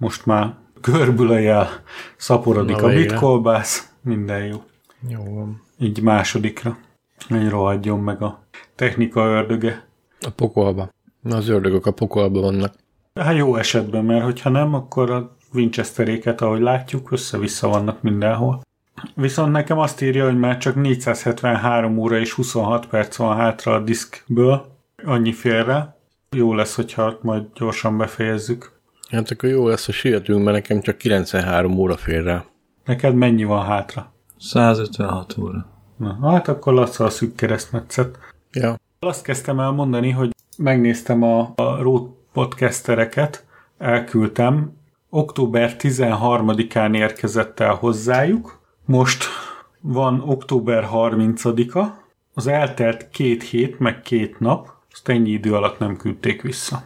most már görbül a jel, szaporodik Na a bitkolbász, minden jó. Jó van. Így másodikra. Hogy rohadjon meg a technika ördöge. A pokolba. Na, az ördögök a pokolba vannak. Hát jó esetben, mert hogyha nem, akkor a Winchesteréket, ahogy látjuk, össze-vissza vannak mindenhol. Viszont nekem azt írja, hogy már csak 473 óra és 26 perc van hátra a diszkből, annyi félre. Jó lesz, hogyha majd gyorsan befejezzük. Hát akkor jó lesz, ha sietünk, mert nekem csak 93 óra fér rá. Neked mennyi van hátra? 156 óra. Na, hát akkor lassan a szűk keresztmetszet. Ja. Azt kezdtem el mondani, hogy megnéztem a, a Road podcastereket, elküldtem, október 13-án érkezett el hozzájuk, most van október 30-a, az eltelt két hét, meg két nap, azt ennyi idő alatt nem küldték vissza.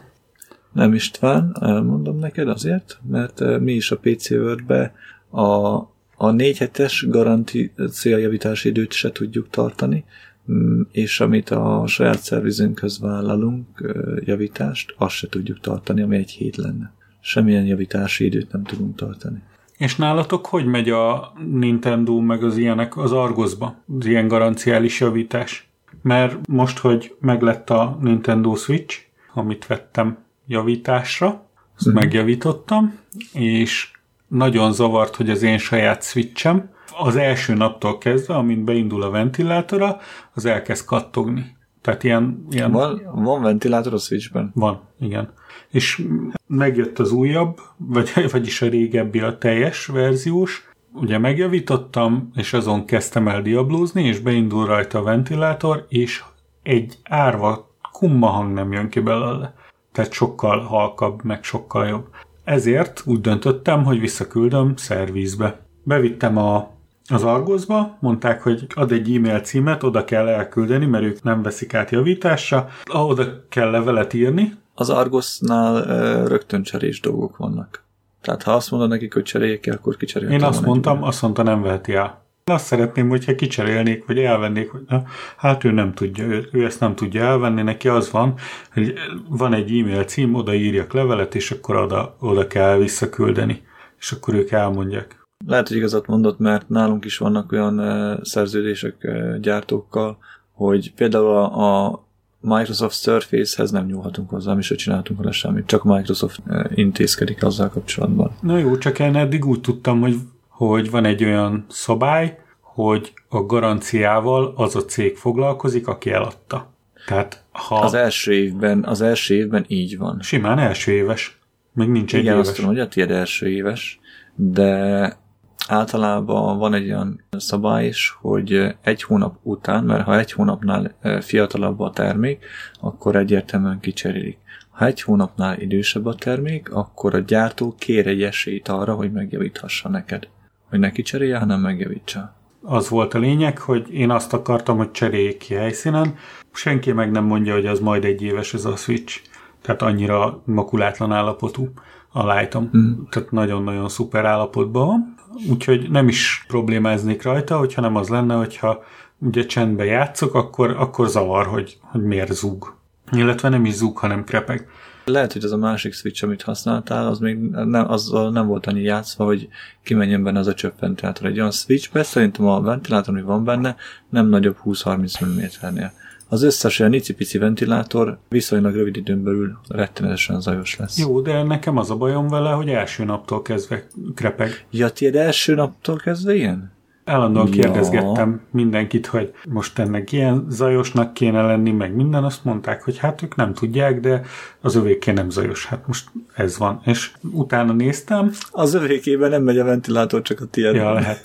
Nem István, elmondom neked azért, mert eh, mi is a PC Word-be a, a 4 hetes garanciajavítási időt se tudjuk tartani, mm, és amit a saját szervizünkhöz vállalunk eh, javítást, azt se tudjuk tartani, ami egy hét lenne. Semmilyen javítási időt nem tudunk tartani. És nálatok hogy megy a Nintendo meg az ilyenek az Argosba, az ilyen garanciális javítás? Mert most, hogy meglett a Nintendo Switch, amit vettem javításra, azt Mhm. megjavítottam, és nagyon zavart, hogy az én saját switchem az első naptól kezdve, amint beindul a ventilátora, az elkezd kattogni. Tehát ilyen, ilyen Van, van ventilátor a Switchben? van, igen. És megjött az újabb, vagy, vagyis a régebbi a teljes verziós, ugye megjavítottam, és azon kezdtem el diablózni, és beindul rajta a ventilátor, és egy árva kumma hang nem jön ki belőle. Tehát sokkal halkabb, meg sokkal jobb. Ezért úgy döntöttem, hogy visszaküldöm szervizbe. Bevittem a az Argosba, mondták, hogy ad egy e-mail címet, oda kell elküldeni, mert ők nem veszik át javításra, oda kell levelet írni, Az Argosnál uh, rögtön cserés dolgok vannak. Tehát ha azt mondod nekik, hogy cseréljék ki, akkor kicserélhetem. Én azt mondtam, azt mondta, nem veheti el. Azt szeretném, hogyha kicserélnék, vagy elvennék, hogy na, hát ő nem tudja, ő, ő ezt nem tudja elvenni, neki az van, hogy van egy e-mail cím, oda írjak levelet, és akkor oda, oda kell visszaküldeni. És akkor ők elmondják. Lehet, hogy igazat mondott, mert nálunk is vannak olyan szerződések gyártókkal, hogy például a, a Microsoft Surface-hez nem nyúlhatunk hozzá, mi se csináltunk vele semmit, csak Microsoft intézkedik azzal kapcsolatban. Na jó, csak én eddig úgy tudtam, hogy, hogy van egy olyan szabály, hogy a garanciával az a cég foglalkozik, aki eladta. Tehát ha Az első évben, az első évben így van. simán első éves, még nincs egy Igen, éves. azt tudom, hogy a tiéd első éves, de általában van egy olyan szabály is, hogy egy hónap után, mert ha egy hónapnál fiatalabb a termék, akkor egyértelműen kicserélik. Ha egy hónapnál idősebb a termék, akkor a gyártó kér egy esélyt arra, hogy megjavíthassa neked. Hogy ne kicserélje, hanem megjavítsa. az volt a lényeg, hogy én azt akartam, hogy cseréljék ki helyszínen. Senki meg nem mondja, hogy az majd egy éves ez a Switch. Tehát annyira makulátlan állapotú a lightom. Mm. Tehát nagyon-nagyon szuper állapotban van. Úgyhogy nem is problémáznék rajta, hogyha nem az lenne, hogyha ugye csendbe játszok, akkor, akkor zavar, hogy, hogy miért zúg. Illetve nem is zúg, hanem krepeg. Lehet, hogy az a másik switch, amit használtál, az még nem, azzal nem volt annyi játszva, hogy kimenjen benne az a csöppventilátor. Egy olyan switchbe szerintem a ventilátor, ami van benne, nem nagyobb 20-30 mm-nél. Az összes olyan icipici ventilátor viszonylag rövid időn belül rettenetesen zajos lesz. Jó, de nekem az a bajom vele, hogy első naptól kezdve krepeg. Ja, tiéd első naptól kezdve ilyen? Állandóan Ja. kérdezgettem mindenkit, hogy most ennek ilyen zajosnak kéne lenni, meg minden, azt mondták, hogy hát ők nem tudják, de az övéké nem zajos. Hát most ez van. És utána néztem, Az övékében nem megy a ventilátor, csak a tiéd. ja, lehet.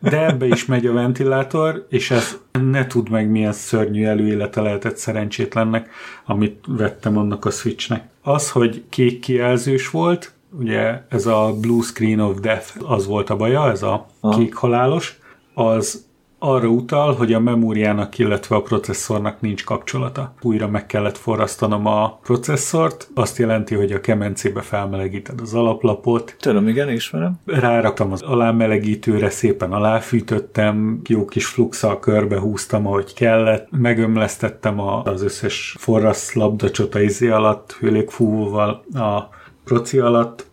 De ebbe is megy a ventilátor, és ez ne tud meg milyen szörnyű előélete lehetett szerencsétlennek, amit vettem annak a switchnek. Az, hogy kék kijelzős volt, ugye ez a Blue Screen of Death, az volt a baja, ez a kék halálos, az arra utal, hogy a memóriának, illetve a processzornak nincs kapcsolata. Újra meg kellett forrasztanom a processzort, azt jelenti, hogy a kemencébe felmelegíted az alaplapot, Tudom, igen, ismerem. ráraktam az alámelegítőre, szépen aláfűtöttem, jó kis fluxal körbe húztam, ahogy kellett, megömlesztettem az összes forrasz labdacsota izé alatt, hőlékfúvóval a proci alatt,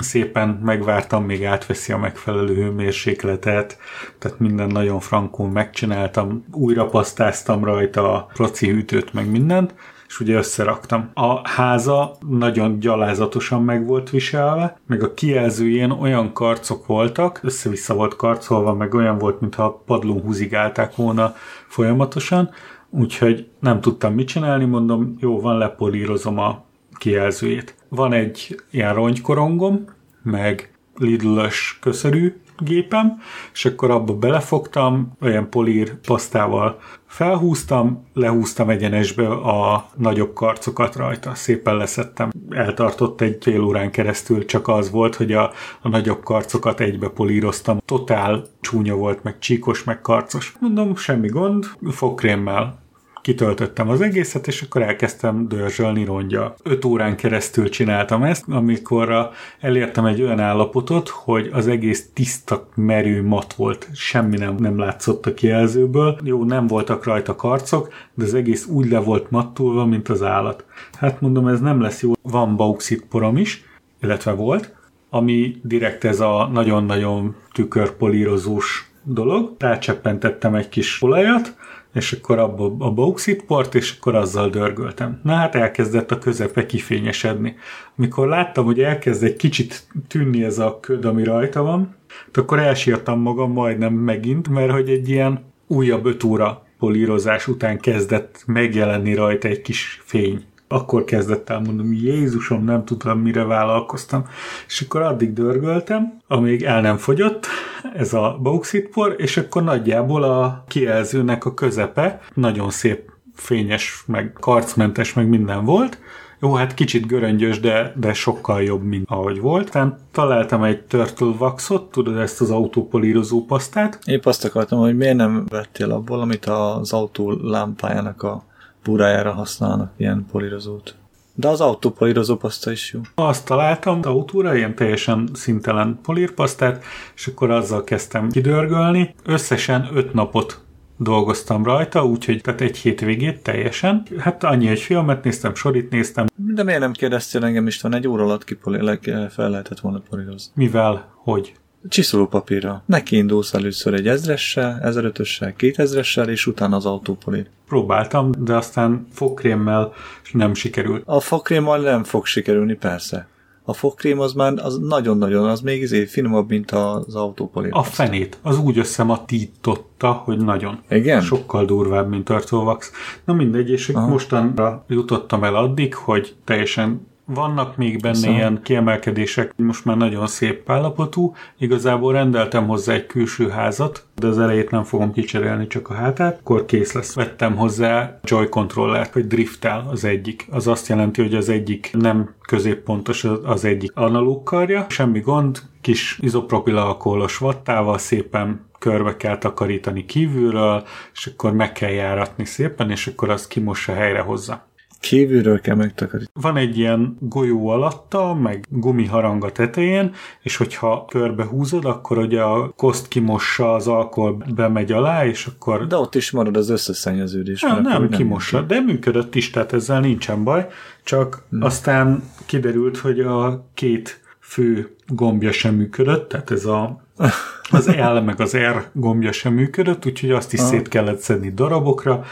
szépen megvártam, még átveszi a megfelelő hőmérsékletet, tehát minden nagyon frankul megcsináltam, újra pasztáztam rajta a proci hűtőt, meg mindent, és ugye összeraktam. A háza nagyon gyalázatosan meg volt viselve, meg a kijelzőjén olyan karcok voltak, össze-vissza volt karcolva, meg olyan volt, mintha padlón húzigálták volna folyamatosan, úgyhogy nem tudtam mit csinálni, mondom, jó, van, lepolírozom a kijelzőjét. Van egy ilyen rongykorongom, meg Lidl-ös köszörű gépem, és akkor abba belefogtam, olyan polír pasztával felhúztam, lehúztam egyenesbe a nagyobb karcokat rajta, szépen leszettem. Eltartott egy fél órán keresztül, csak az volt, hogy a, a nagyobb karcokat egybe políroztam. Totál csúnya volt, meg csíkos, meg karcos. Mondom, semmi gond, fogkrémmel kitöltöttem az egészet, és akkor elkezdtem dörzsölni rongya. Öt órán keresztül csináltam ezt, amikor elértem egy olyan állapotot, hogy az egész tiszta, merő mat volt, semmi nem, nem látszott a kijelzőből. Jó, nem voltak rajta karcok, de az egész úgy le volt mattulva, mint az állat. Hát mondom, ez nem lesz jó. Van bauxit porom is, illetve volt, ami direkt ez a nagyon-nagyon tükörpolírozós dolog. Rácseppentettem egy kis olajat, és akkor abba a bauxit port, és akkor azzal dörgöltem. Na hát elkezdett a közepe kifényesedni. Amikor láttam, hogy elkezd egy kicsit tűnni ez a köd, ami rajta van, akkor elsírtam magam majdnem megint, mert hogy egy ilyen újabb öt óra polírozás után kezdett megjelenni rajta egy kis fény akkor kezdett el mondom, Jézusom, nem tudom, mire vállalkoztam. És akkor addig dörgöltem, amíg el nem fogyott ez a bauxitpor, és akkor nagyjából a kijelzőnek a közepe nagyon szép fényes, meg karcmentes, meg minden volt. Jó, hát kicsit göröngyös, de, de sokkal jobb, mint ahogy volt. Tehát találtam egy Turtle Waxot, tudod ezt az autópolírozó pasztát. Épp azt akartam, hogy miért nem vettél abból, amit az autó lámpájának a búrájára használnak ilyen polírozót. De az autópolírozó paszta is jó. Azt találtam autóra, ilyen teljesen szintelen polírpasztát, és akkor azzal kezdtem kidörgölni. Összesen öt napot dolgoztam rajta, úgyhogy tehát egy hétvégét teljesen. Hát annyi, egy filmet néztem, sorit néztem. De miért nem kérdeztél engem István, egy óra alatt kipolíleg fel lehetett volna polírozni? Mivel? Hogy? Csiszolópapírra. Neki indulsz először egy ezressel, ezerötössel, kétezressel, és utána az autópolír. Próbáltam, de aztán fogkrémmel nem sikerült. A fogkrémmel nem fog sikerülni, persze. A fogkrém az már az nagyon-nagyon, az még izé finomabb, mint az autópolír. A fenét, az úgy összematította, hogy nagyon. Igen? Sokkal durvább, mint Turtle Na mindegy, és Aha. mostanra jutottam el addig, hogy teljesen vannak még benne szóval. ilyen kiemelkedések, most már nagyon szép állapotú. Igazából rendeltem hozzá egy külső házat, de az elejét nem fogom kicserélni, csak a hátát, akkor kész lesz. Vettem hozzá Joy Controllert, hogy driftel az egyik. Az azt jelenti, hogy az egyik nem középpontos az egyik analóg karja, semmi gond, kis izopropil alkoholos vattával szépen körbe kell takarítani kívülről, és akkor meg kell járatni szépen, és akkor az kimossa helyre hozza. Kívülről kell megtakarítani. Van egy ilyen golyó alatta, meg gumiharang a tetején, és hogyha körbe húzod, akkor ugye a koszt kimossa, az alkohol bemegy alá, és akkor... De ott is marad az összeszennyeződés. Nem, nem, nem kimossa, de működött is, tehát ezzel nincsen baj, csak hmm. aztán kiderült, hogy a két fő gombja sem működött, tehát ez a az L meg az R gombja sem működött, úgyhogy azt is szét kellett szedni darabokra,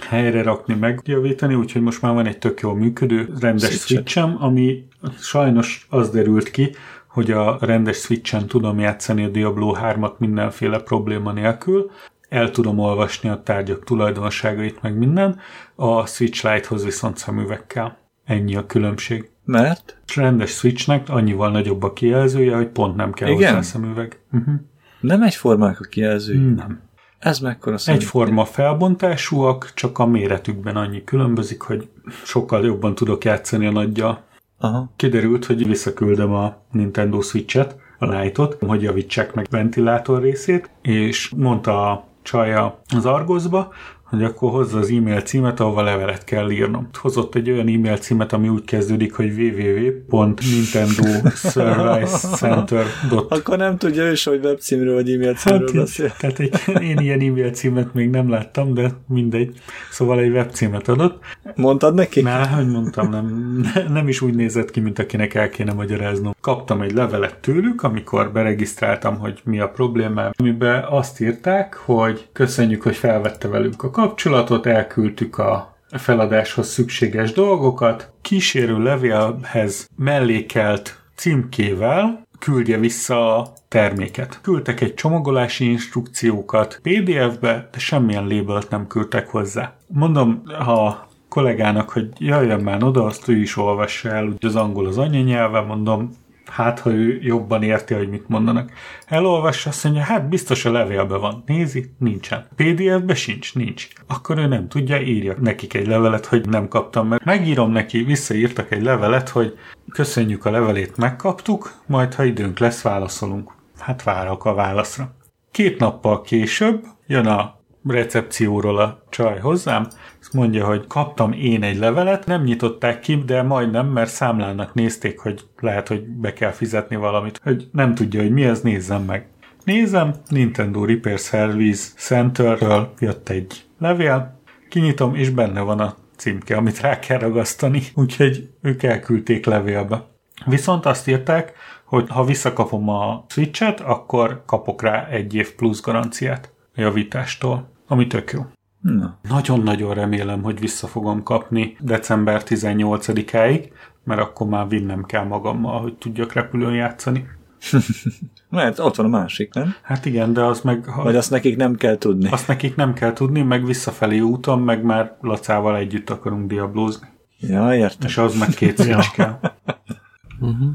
helyre rakni, megjavítani, úgyhogy most már van egy tök jól működő rendes switchem, ami sajnos az derült ki, hogy a rendes switchen tudom játszani a Diablo 3-at mindenféle probléma nélkül, el tudom olvasni a tárgyak tulajdonságait, meg minden, a Switch Lite-hoz viszont szemüvegkel. Ennyi a különbség. Mert? A rendes Switchnek annyival nagyobb a kijelzője, hogy pont nem kell Igen? hozzá szemüveg. Uh-huh. Nem egyformák a kijelzők? Nem. Ez mekkora Egyforma felbontásúak, csak a méretükben annyi különbözik, hogy sokkal jobban tudok játszani a nagyja. Aha. Kiderült, hogy visszaküldöm a Nintendo Switch-et, a Lite-ot, hogy javítsák meg ventilátor részét, és mondta a csaja az Argosba, hogy akkor hozza az e-mail címet, ahova levelet kell írnom. Hozott egy olyan e-mail címet, ami úgy kezdődik, hogy www.nintendoservicecenter.com Akkor nem tudja ő hogy webcímről vagy e-mail címről Hát, beszél. tehát egy, én ilyen e-mail címet még nem láttam, de mindegy. Szóval egy webcímet adott. Mondtad neki? Na, hogy mondtam, nem, nem is úgy nézett ki, mint akinek el kéne magyaráznom. Kaptam egy levelet tőlük, amikor beregisztráltam, hogy mi a problémám, amiben azt írták, hogy köszönjük, hogy felvette velünk a kapcsolatot, elküldtük a feladáshoz szükséges dolgokat, kísérő levélhez mellékelt címkével küldje vissza a terméket. Küldtek egy csomagolási instrukciókat PDF-be, de semmilyen labelt nem küldtek hozzá. Mondom, ha kollégának, hogy jöjjön már oda, azt ő is olvassa el, úgy az angol az anyanyelve, mondom, hát ha ő jobban érti, hogy mit mondanak. Elolvassa, azt mondja, hát biztos a levélben van. Nézi, nincsen. PDF-be sincs, nincs. Akkor ő nem tudja, írja nekik egy levelet, hogy nem kaptam meg. Megírom neki, visszaírtak egy levelet, hogy köszönjük a levelét, megkaptuk, majd ha időnk lesz, válaszolunk. Hát várok a válaszra. Két nappal később jön a recepcióról a csaj hozzám, mondja, hogy kaptam én egy levelet, nem nyitották ki, de majdnem, mert számlának nézték, hogy lehet, hogy be kell fizetni valamit, hogy nem tudja, hogy mi ez, nézzem meg. Nézem, Nintendo Repair Service Center-ről jött egy levél, kinyitom, és benne van a címke, amit rá kell ragasztani, úgyhogy ők elküldték levélbe. Viszont azt írták, hogy ha visszakapom a switchet, akkor kapok rá egy év plusz garanciát a javítástól, ami tök jó. Na. Nagyon-nagyon remélem, hogy vissza fogom kapni december 18-áig, mert akkor már vinnem kell magammal, hogy tudjak repülőn játszani. Mert ott van a másik, nem? Hát igen, de az meg... Ha, Vagy azt nekik nem kell tudni. azt nekik nem kell tudni, meg visszafelé úton, meg már Lacával együtt akarunk diablózni. Ja, értem. És az meg két kell.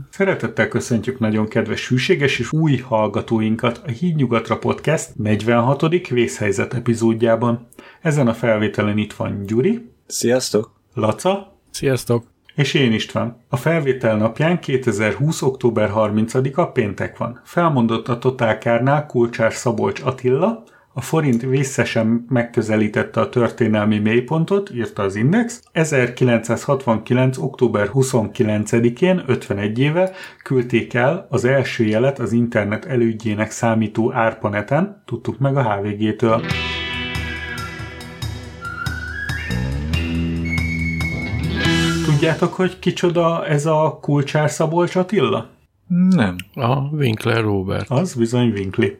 Szeretettel köszöntjük nagyon kedves hűséges és új hallgatóinkat a Hídnyugatra Podcast 46. vészhelyzet epizódjában. Ezen a felvételen itt van Gyuri, Sziasztok! Laca Sziasztok! és én István. A felvétel napján 2020. október 30-a péntek van. Felmondott a Totálkárnál Kulcsár Szabolcs Attila, a forint vészesen megközelítette a történelmi mélypontot, írta az Index. 1969. október 29-én, 51 éve küldték el az első jelet az internet elődjének számító árpaneten, tudtuk meg a HVG-től. Tudjátok, hogy kicsoda ez a Kulcsár Szabolcs Attila? Nem. A Winkler Robert. Az bizony Winkli.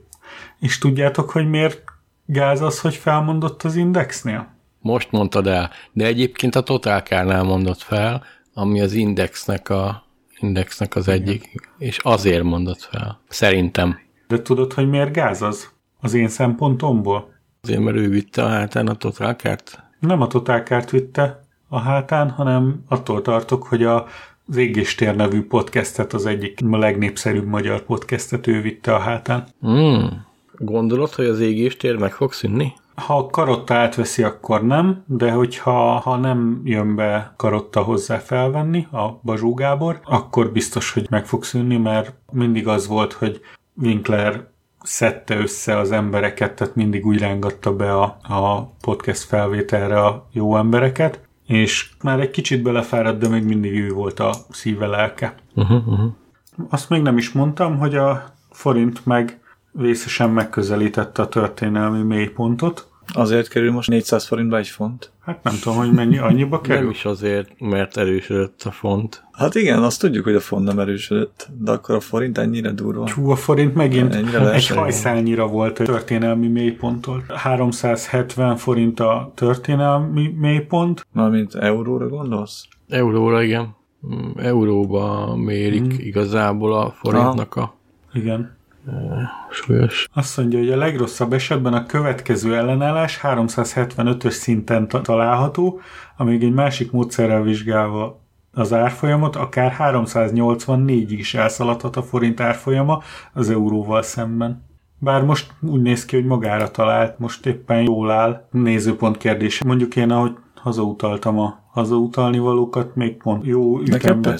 És tudjátok, hogy miért gáz az, hogy felmondott az Indexnél? Most mondtad el, de egyébként a Totálkárnál mondott fel, ami az Indexnek, a, indexnek az egyik, és azért mondott fel. Szerintem. De tudod, hogy miért gáz az? Az én szempontomból? Azért, mert ő vitte a hátán a Totálkárt. Nem a Totálkárt vitte a hátán, hanem attól tartok, hogy a az Égéstér nevű podcastet, az egyik a legnépszerűbb magyar podcastet ő vitte a hátán. Hmm. Gondolod, hogy az égéstér meg fog szűnni? Ha a karotta átveszi, akkor nem, de hogyha ha nem jön be karotta hozzá felvenni, a Bazsó Gábor, akkor biztos, hogy meg fog szűnni, mert mindig az volt, hogy Winkler szedte össze az embereket, tehát mindig úgy rángatta be a, a podcast felvételre a jó embereket, és már egy kicsit belefáradt, de még mindig ő volt a szíve lelke. Uh-huh, uh-huh. Azt még nem is mondtam, hogy a forint meg vészesen megközelítette a történelmi mélypontot. Azért kerül most 400 forintba egy font. Hát nem tudom, hogy mennyi annyiba Nem kerül. is azért, mert erősödött a font. Hát igen, azt tudjuk, hogy a font nem erősödött, de akkor a forint ennyire durva. Hú, a forint megint Ennyire egy hajszálnyira volt a történelmi mélyponttól. 370 forint a történelmi mélypont, Mármint euróra gondolsz? Euróra, igen. Mm, Euróba mérik Mhm. igazából a forintnak a igen. Súlyos. Azt mondja, hogy a legrosszabb esetben a következő ellenállás 375-ös szinten ta- található, amíg egy másik módszerrel vizsgálva az árfolyamot, akár 384-ig is elszaladhat a forint árfolyama az euróval szemben. Bár most úgy néz ki, hogy magára talált, most éppen jól áll. Nézőpont kérdés. Mondjuk én, ahogy hazautaltam a hazautalni valókat, még pont jó ütemben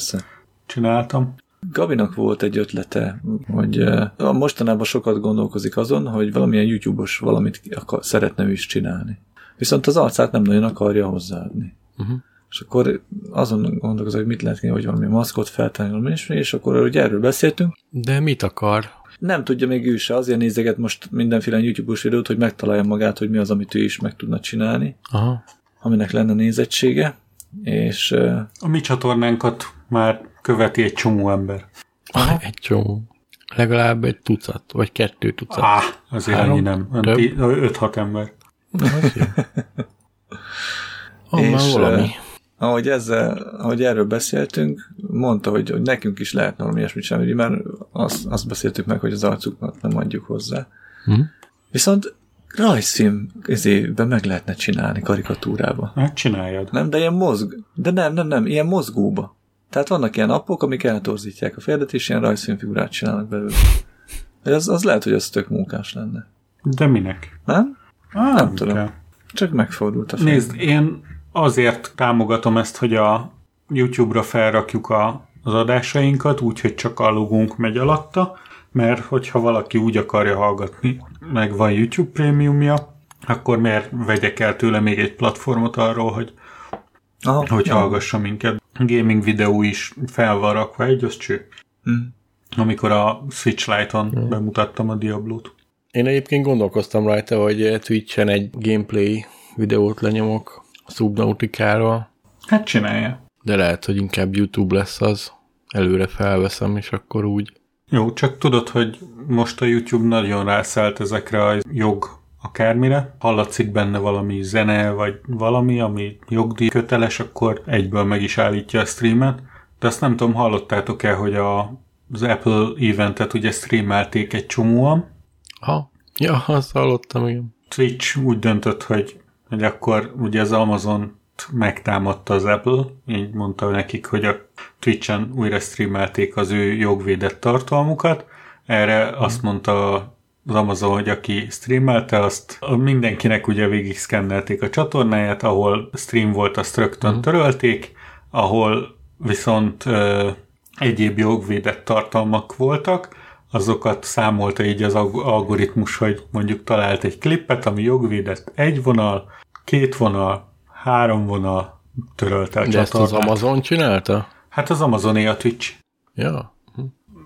csináltam. Gabinak volt egy ötlete, hogy mostanában sokat gondolkozik azon, hogy valamilyen YouTube-os valamit akar, szeretne ő is csinálni. viszont az arcát nem nagyon akarja hozzáadni. Uh-huh. És akkor azon gondolkozom, hogy mit lehet hogy valami maszkot feltenni, ismi, és akkor ugye erről beszéltünk. De mit akar? Nem tudja még ő se, azért nézeget most mindenféle YouTube-os videót, hogy megtalálja magát, hogy mi az, amit ő is meg tudna csinálni, Aha. aminek lenne nézettsége, és A mi csatornánkat már követi egy csomó ember. Aha. Egy csomó. Legalább egy tucat, vagy kettő tucat. Á, azért Három? annyi nem. Több? 5-6 ember. Oh, és, már valami. ahogy, ezzel, ahogy erről beszéltünk, mondta, hogy, hogy nekünk is lehetne valami ilyesmit csinálni, mert azt, azt beszéltük meg, hogy az arcukat nem adjuk hozzá. Hm? Viszont rajzfilm ezében meg lehetne csinálni karikatúrába. Hát csináljad. Nem, de ilyen mozg... De nem, nem, nem, ilyen mozgóba. Tehát vannak ilyen appok, amik eltorzítják a féldet, és ilyen rajzfilmfigurát csinálnak belőle. Az, az lehet, hogy az tök munkás lenne. De minek? Nem? Á, Nem tudom. kell. Csak megfordult a fejem. Nézd, én azért támogatom ezt, hogy a YouTube-ra felrakjuk a, az adásainkat, úgyhogy csak a logónk megy alatta, mert hogyha valaki úgy akarja hallgatni, meg van YouTube prémiumja, akkor miért vegyek el tőle még egy platformot arról, hogy, Aha, hogy ja. hallgassa minket. Gaming videó is fel van rakva egy, az cső. Hm. Amikor a Switch Lite-on bemutattam a Diablo-t. Én egyébként gondolkoztam rajta, hogy Twitch-en egy gameplay videót lenyomok a Subnautikáról, Hát csinálja. de lehet, hogy inkább YouTube lesz az. Előre felveszem, és akkor úgy. Jó, csak tudod, hogy most a YouTube nagyon rászállt ezekre a jog akármire. Hallatszik benne valami zene, vagy valami, ami jogdíj köteles, akkor egyből meg is állítja a streamet. De azt nem tudom, hallottátok-e, hogy a, az Apple eventet ugye streamelték egy csomóan. Ha, ja, azt hallottam, igen. Twitch úgy döntött, hogy, hogy akkor ugye az Amazon megtámadta az Apple, így mondta nekik, hogy a Twitch-en újra streamelték az ő jogvédett tartalmukat. Erre azt mondta az Amazon, hogy aki streamelte, azt mindenkinek ugye végig szkennelték a csatornáját, ahol stream volt, azt rögtön uh-huh. törölték, ahol viszont ö, egyéb jogvédett tartalmak voltak, azokat számolta így az alg- algoritmus, hogy mondjuk talált egy klippet, ami jogvédett egy vonal, két vonal, három vonal, törölte a De ezt az csatornát. Amazon csinálta? Hát az Amazoné a Twitch. Ja.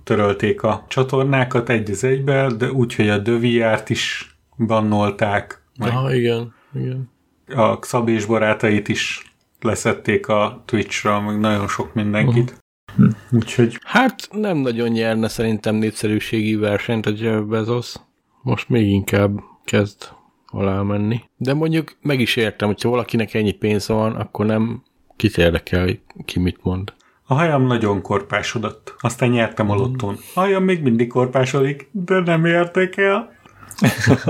Törölték a csatornákat egy az egybe, de úgy, hogy a Döviárt is bannolták, meg Aha, igen, igen. a Szabés barátait is leszették a Twitchra, meg nagyon sok mindenkit. Uh-huh. Úgyhogy Hát nem nagyon nyerne szerintem népszerűségi versenyt a Jeff Bezos. Most még inkább kezd alá menni. De mondjuk meg is értem, hogyha valakinek ennyi pénze van, akkor nem kit érdekel, ki mit mond. A hajam nagyon korpásodott. Aztán nyertem a lottón. A hajam még mindig korpásodik, de nem érdekel.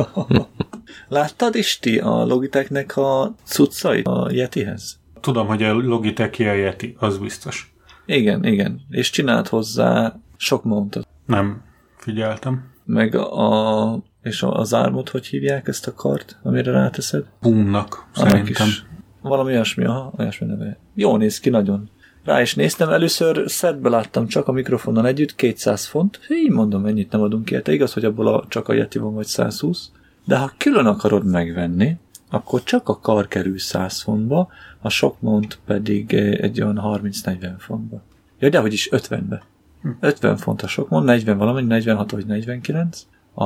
Láttad is ti a Logitechnek a cuccait a Yetihez? Tudom, hogy a Logitech a Yeti, az biztos. Igen, igen. És csinált hozzá sok mountot. Nem figyeltem. Meg a... És az ármot, hogy hívják ezt a kart, amire ráteszed? Boomnak, szerintem. is. Valami olyasmi, aha, olyasmi neve. Jó néz ki nagyon. Rá is néztem, először szedbe láttam csak a mikrofonnal együtt, 200 font. Így mondom, ennyit nem adunk érte. Igaz, hogy abból a, csak a Yeti van, vagy 120. De ha külön akarod megvenni, akkor csak a kar kerül 100 fontba, a sok mount pedig eh, egy olyan 30-40 fontba. Ja, de hogy is 50-be. 50 font a sok mount, 40 valamennyi, 46 vagy 49. A,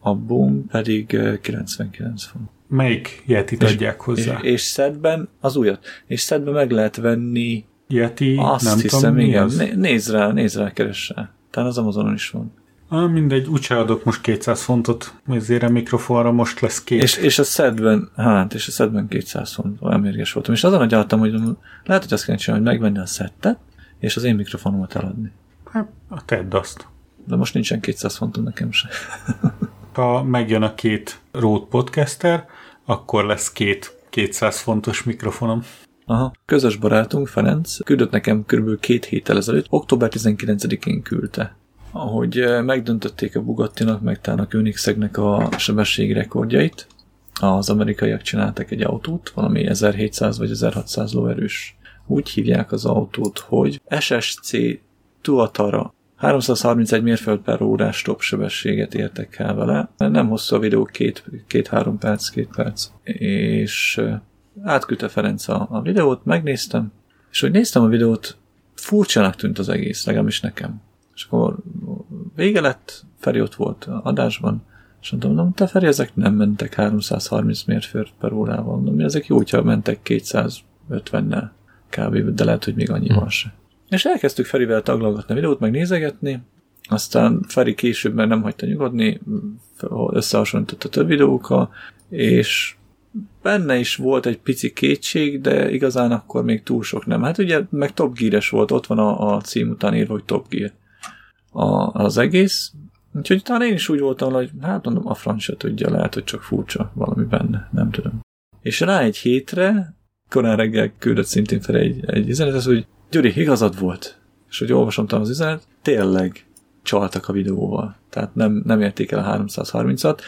a boom pedig eh, 99 font. Melyik Yetit adják hozzá? És, és szedben az újat. És szedben meg lehet venni, Yeti, azt nem hiszem, tudom mi igen. Né- nézd rá, nézd rá, keress rá. Talán az Amazonon is van. Ah, mindegy, úgyse adok most 200 fontot, ezért a mikrofonra most lesz két. És, és a szedben, hát, és a szedben 200 font, olyan mérges voltam. És azon agyaltam, hogy lehet, hogy azt kell csinálni, hogy megvenni a szettet, és az én mikrofonomat eladni. Hát, tedd azt. De most nincsen 200 fontom nekem se. Ha megjön a két Rode podcaster, akkor lesz két 200 fontos mikrofonom. Aha. Közös barátunk, Ferenc, küldött nekem kb. két héttel ezelőtt, október 19-én küldte. Ahogy eh, megdöntötték a Bugattinak, meg talán a Koenigseggnek a sebességi rekordjait, az amerikaiak csináltak egy autót, valami 1700 vagy 1600 lóerős. Úgy hívják az autót, hogy SSC Tuatara 331 mérföld per órás top sebességet értek el vele. Nem hosszú a videó, két-három két, perc, két perc. És átküldte Ferenc a, a videót, megnéztem, és hogy néztem a videót, furcsának tűnt az egész, legalábbis nekem. És akkor vége lett, Feri ott volt adásban, és mondom, mondom, te Feri, ezek nem mentek 330 mérföld per órával. Mondom, ezek jó, hogyha mentek 250-nel kb. de lehet, hogy még annyival hmm. se. És elkezdtük Ferivel taglalgatni a videót, meg nézegetni, aztán Feri később már nem hagyta nyugodni, összehasonlította több videókkal, és benne is volt egy pici kétség, de igazán akkor még túl sok nem. Hát ugye meg Top gear volt, ott van a, a cím után írva, hogy Top Gear a, az egész, úgyhogy talán én is úgy voltam, hogy hát mondom, a francia tudja, lehet, hogy csak furcsa valami benne, nem tudom. És rá egy hétre, korán reggel küldött szintén fel egy, egy üzenet, hogy Gyuri, igazad volt. És hogy olvasom az üzenet, tényleg csaltak a videóval. Tehát nem, nem érték el a 330-at.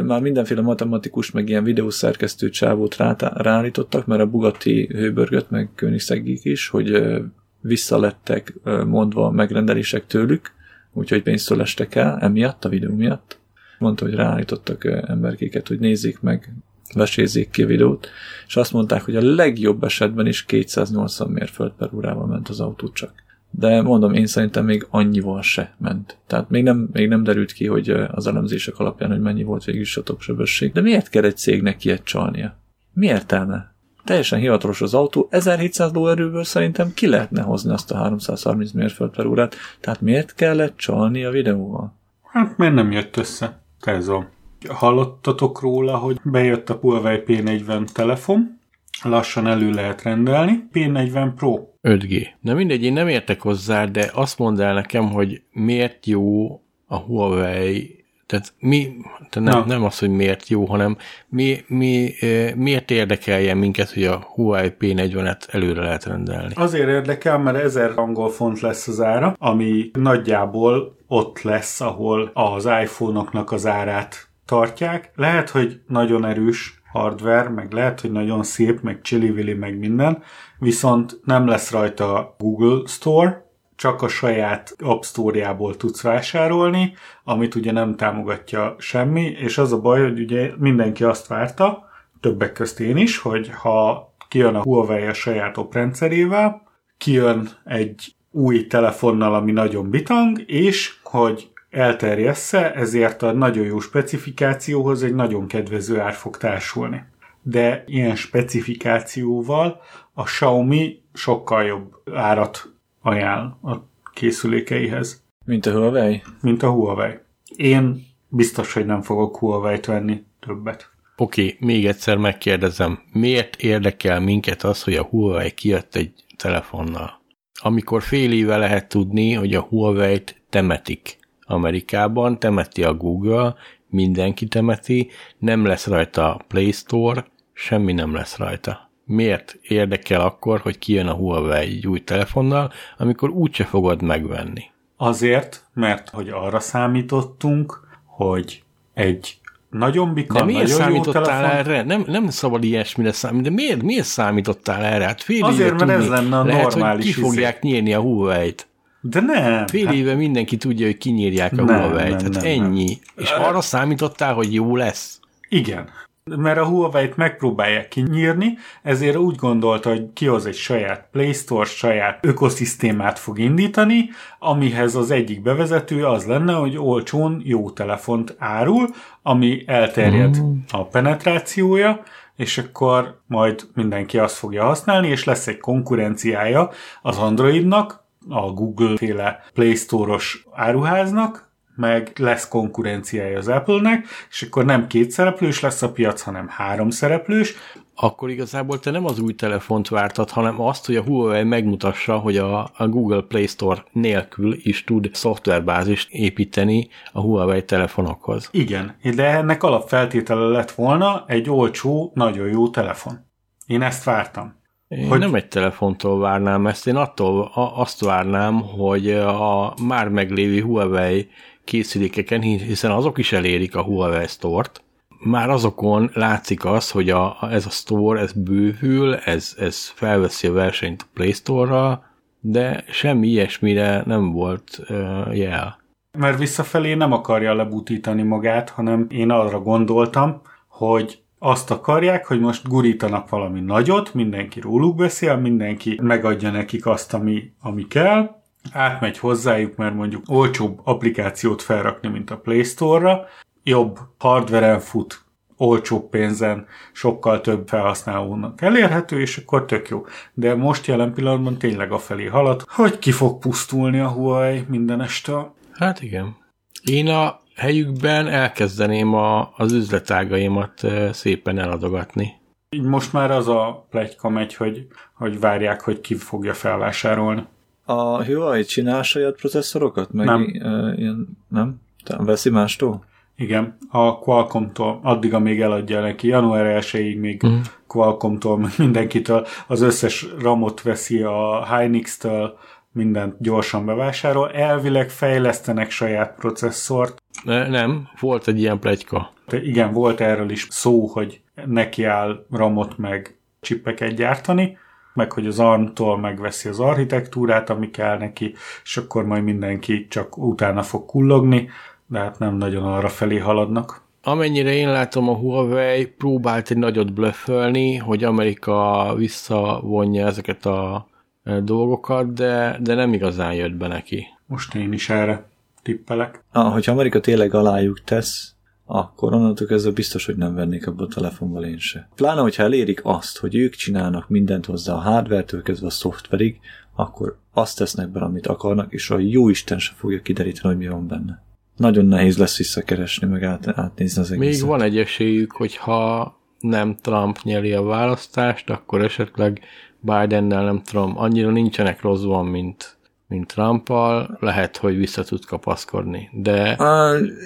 Már mindenféle matematikus, meg ilyen videószerkesztő csávót rá, ráállítottak, mert a Bugatti hőbörgött, meg Königszeggik is, hogy visszalettek mondva megrendelések tőlük, úgyhogy pénztől estek el, emiatt, a videó miatt. Mondta, hogy ráállítottak emberkéket, hogy nézzék meg, vesézzék ki a videót, és azt mondták, hogy a legjobb esetben is 280 mérföld per órával ment az autó csak. De mondom, én szerintem még annyival se ment. Tehát még nem, még nem derült ki, hogy az elemzések alapján, hogy mennyi volt végül is a sebesség. De miért kell egy cégnek ilyet csalnia? Mi értelme? Teljesen hivatalos az autó, 1700 lóerőből szerintem ki lehetne hozni azt a 330 mérföld per órát, tehát miért kellett csalni a videóval? Hát miért nem jött össze? Ez a Hallottatok róla, hogy bejött a Huawei P40 telefon, lassan elő lehet rendelni. P40 Pro. 5G. Na mindegy, én nem értek hozzá, de azt mondd el nekem, hogy miért jó a Huawei tehát mi, tehát nem, nem az, hogy miért jó, hanem mi, mi, miért érdekeljen minket, hogy a Huawei P40-et előre lehet rendelni? Azért érdekel, mert 1000 angol font lesz az ára, ami nagyjából ott lesz, ahol az iPhone-oknak az árát tartják. Lehet, hogy nagyon erős hardware, meg lehet, hogy nagyon szép, meg chili meg minden, viszont nem lesz rajta Google Store, csak a saját App Store-jából tudsz vásárolni, amit ugye nem támogatja semmi, és az a baj, hogy ugye mindenki azt várta, többek közt én is, hogy ha kijön a Huawei a saját oprendszerével, kijön egy új telefonnal, ami nagyon bitang, és hogy elterjessze, ezért a nagyon jó specifikációhoz egy nagyon kedvező ár fog társulni. De ilyen specifikációval a Xiaomi sokkal jobb árat ajánl a készülékeihez. Mint a Huawei? Mint a Huawei. Én biztos, hogy nem fogok Huawei-t venni többet. Oké, okay, még egyszer megkérdezem, miért érdekel minket az, hogy a Huawei kijött egy telefonnal? Amikor fél éve lehet tudni, hogy a Huawei-t temetik. Amerikában temeti a Google, mindenki temeti, nem lesz rajta a Play Store, semmi nem lesz rajta. Miért érdekel akkor, hogy kijön a Huawei egy új telefonnal, amikor úgyse fogod megvenni? Azért, mert hogy arra számítottunk, hogy egy nagyon bika, De miért nagyon számítottál telefon... erre? Nem, nem szabad ilyesmire számítani, de miért, miért számítottál erre? Hát fél Azért, mert tudni, ez lenne a lehet, normális hogy ki fogják izé. nyírni a Huawei-t. De nem. Fél hát, éve mindenki tudja, hogy kinyírják a Nem, nem, Hát nem, nem. ennyi. És arra számítottál, hogy jó lesz? Igen. Mert a Huawei-t megpróbálják kinyírni, ezért úgy gondolta, hogy kihoz egy saját Play Store, saját ökoszisztémát fog indítani, amihez az egyik bevezető az lenne, hogy olcsón jó telefont árul, ami elterjed a penetrációja, és akkor majd mindenki azt fogja használni, és lesz egy konkurenciája az Androidnak, a Google-féle Play Store-os áruháznak, meg lesz konkurenciája az Apple-nek, és akkor nem két szereplős lesz a piac, hanem három szereplős. Akkor igazából te nem az új telefont vártad, hanem azt, hogy a Huawei megmutassa, hogy a, a Google Play Store nélkül is tud szoftverbázist építeni a Huawei telefonokhoz. Igen, de ennek alapfeltétele lett volna egy olcsó, nagyon jó telefon. Én ezt vártam. Én hogy... nem egy telefontól várnám ezt, én attól a, azt várnám, hogy a már meglévő Huawei készülékeken, hiszen azok is elérik a Huawei Store-t, már azokon látszik az, hogy a, ez a store, ez bővül, ez, ez felveszi a versenyt a Play Store-ra, de semmi ilyesmire nem volt uh, jel. Mert visszafelé nem akarja lebutítani magát, hanem én arra gondoltam, hogy azt akarják, hogy most gurítanak valami nagyot, mindenki róluk beszél, mindenki megadja nekik azt, ami, ami kell, átmegy hozzájuk, mert mondjuk olcsóbb applikációt felrakni, mint a Play Store-ra, jobb hardveren fut, olcsóbb pénzen, sokkal több felhasználónak elérhető, és akkor tök jó. De most jelen pillanatban tényleg a felé halad, hogy ki fog pusztulni a Huawei minden este. Hát igen. Én a helyükben elkezdeném a, az üzletágaimat szépen eladogatni. Így most már az a plegyka megy, hogy, hogy várják, hogy ki fogja felvásárolni. A Huawei csinál saját processzorokat? Meg Nem. I, uh, ilyen, nem? Te veszi mástól? Igen, a Qualcomm-tól, addig, amíg eladja neki, január 1-ig még mm. Qualcomm-tól, meg mindenkitől, az összes ramot veszi a Hynix-től, mindent gyorsan bevásárol. Elvileg fejlesztenek saját processzort. Ne, nem, volt egy ilyen plegyka. Igen, volt erről is szó, hogy neki áll ramot meg csippeket gyártani, meg hogy az ARM-tól megveszi az architektúrát, ami kell neki, és akkor majd mindenki csak utána fog kullogni, de hát nem nagyon arra felé haladnak. Amennyire én látom, a Huawei próbált egy nagyot blöffölni, hogy Amerika visszavonja ezeket a e, dolgokat, de, de nem igazán jött be neki. Most én is erre tippelek. Ah, hogyha Amerika tényleg alájuk tesz, akkor onnantól kezdve biztos, hogy nem vennék abba a telefonval én se. Pláne, hogyha elérik azt, hogy ők csinálnak mindent hozzá a hardware-től kezdve a szoftverig, akkor azt tesznek be, amit akarnak, és a jó Isten se fogja kideríteni, hogy mi van benne. Nagyon nehéz lesz visszakeresni, meg át, átnézni az egészet. Még van egy esélyük, hogyha nem Trump nyeri a választást, akkor esetleg Bidennel nem tudom, annyira nincsenek rosszban, mint, mint Trumpal, lehet, hogy vissza tud kapaszkodni. De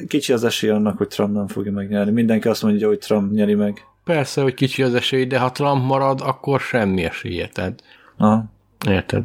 kicsi az esély annak, hogy Trump nem fogja megnyerni. Mindenki azt mondja, hogy Trump nyeri meg. persze, hogy kicsi az esély, de ha Trump marad, akkor semmi esélye. Tehát, Aha. érted?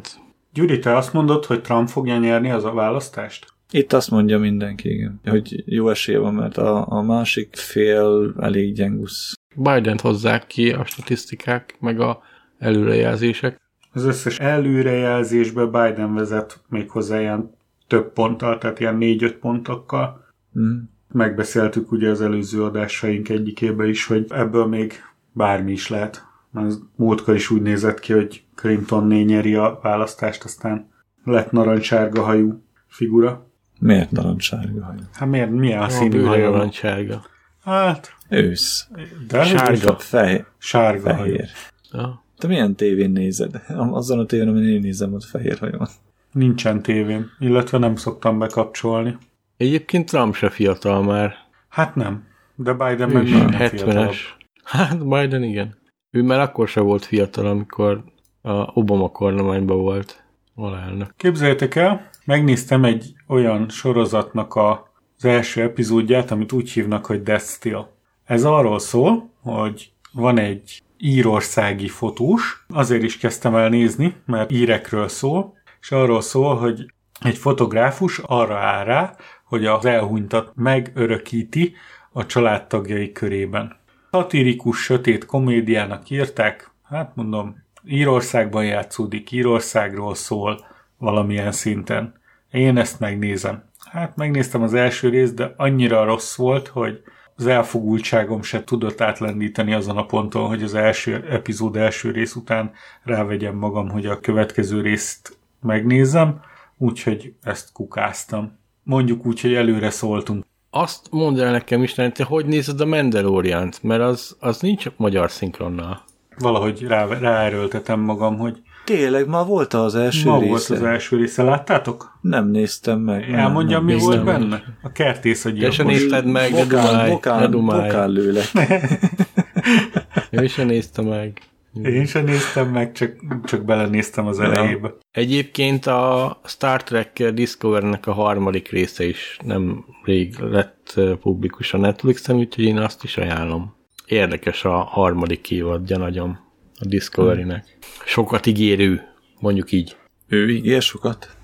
Gyuri, te azt mondod, hogy Trump fogja nyerni az a választást? Itt azt mondja mindenki, igen, hogy jó esélye van, mert a, a másik fél elég gyengusz. Biden hozzák ki a statisztikák, meg a előrejelzések. Az összes előrejelzésbe Biden vezet még hozzá ilyen több ponttal, tehát ilyen négy-öt pontokkal. Mm. Megbeszéltük ugye az előző adásaink egyikében is, hogy ebből még bármi is lehet. Mert az múltkor is úgy nézett ki, hogy Clinton nyeri a választást, aztán lett narancssárga hajú figura. Miért narancssárga hajú? Hát miért, milyen a színű van? narancssárga. Hát, Ősz. de Sárga. Fej, Sárga hajú. fehér. Ja. Te milyen tévén nézed? Azon a tévén, amin én nézem, ott fehér hajú van. Nincsen tévém, illetve nem szoktam bekapcsolni. Egyébként Trump se fiatal már. Hát nem, de Biden Ő meg nem fiatalabb. 70-es. Hát Biden igen. Ő már akkor se volt fiatal, amikor a Obama kormányban volt alelnök. Képzeljétek el, megnéztem egy olyan sorozatnak a, az első epizódját, amit úgy hívnak, hogy Death Still. Ez arról szól, hogy van egy írországi fotós, azért is kezdtem el nézni, mert írekről szól, és arról szól, hogy egy fotográfus arra áll rá, hogy az elhunytat megörökíti a családtagjai körében. Satirikus, sötét komédiának írták, hát mondom, Írországban játszódik, Írországról szól valamilyen szinten. Én ezt megnézem. Hát megnéztem az első részt, de annyira rossz volt, hogy az elfogultságom se tudott átlendíteni azon a ponton, hogy az első epizód első rész után rávegyem magam, hogy a következő részt megnézem, úgyhogy ezt kukáztam. Mondjuk úgy, hogy előre szóltunk. Azt mondd el nekem is, te hogy nézed a Mandalorian-t? Mert az, az nincs magyar szinkronnal. Valahogy rá, ráerőltetem magam, hogy Tényleg, már volt az első ma része. volt az első része. Láttátok? Nem néztem meg. Nem, Elmondjam, mi volt néztem benne? A kertész a gyilkos. nézted meg, ne Bokán, dumálj, ne bokán, dumálj. bokán lőlek. Ő se nézte meg. Én sem néztem meg, csak, csak belenéztem az elejébe. Egyébként a Star Trek Discovery-nek a harmadik része is nem rég lett publikus a Netflixen, úgyhogy én azt is ajánlom. Érdekes a harmadik évadja nagyon a Discovery-nek. Sokat ígérő, mondjuk így. Ő ígér sokat?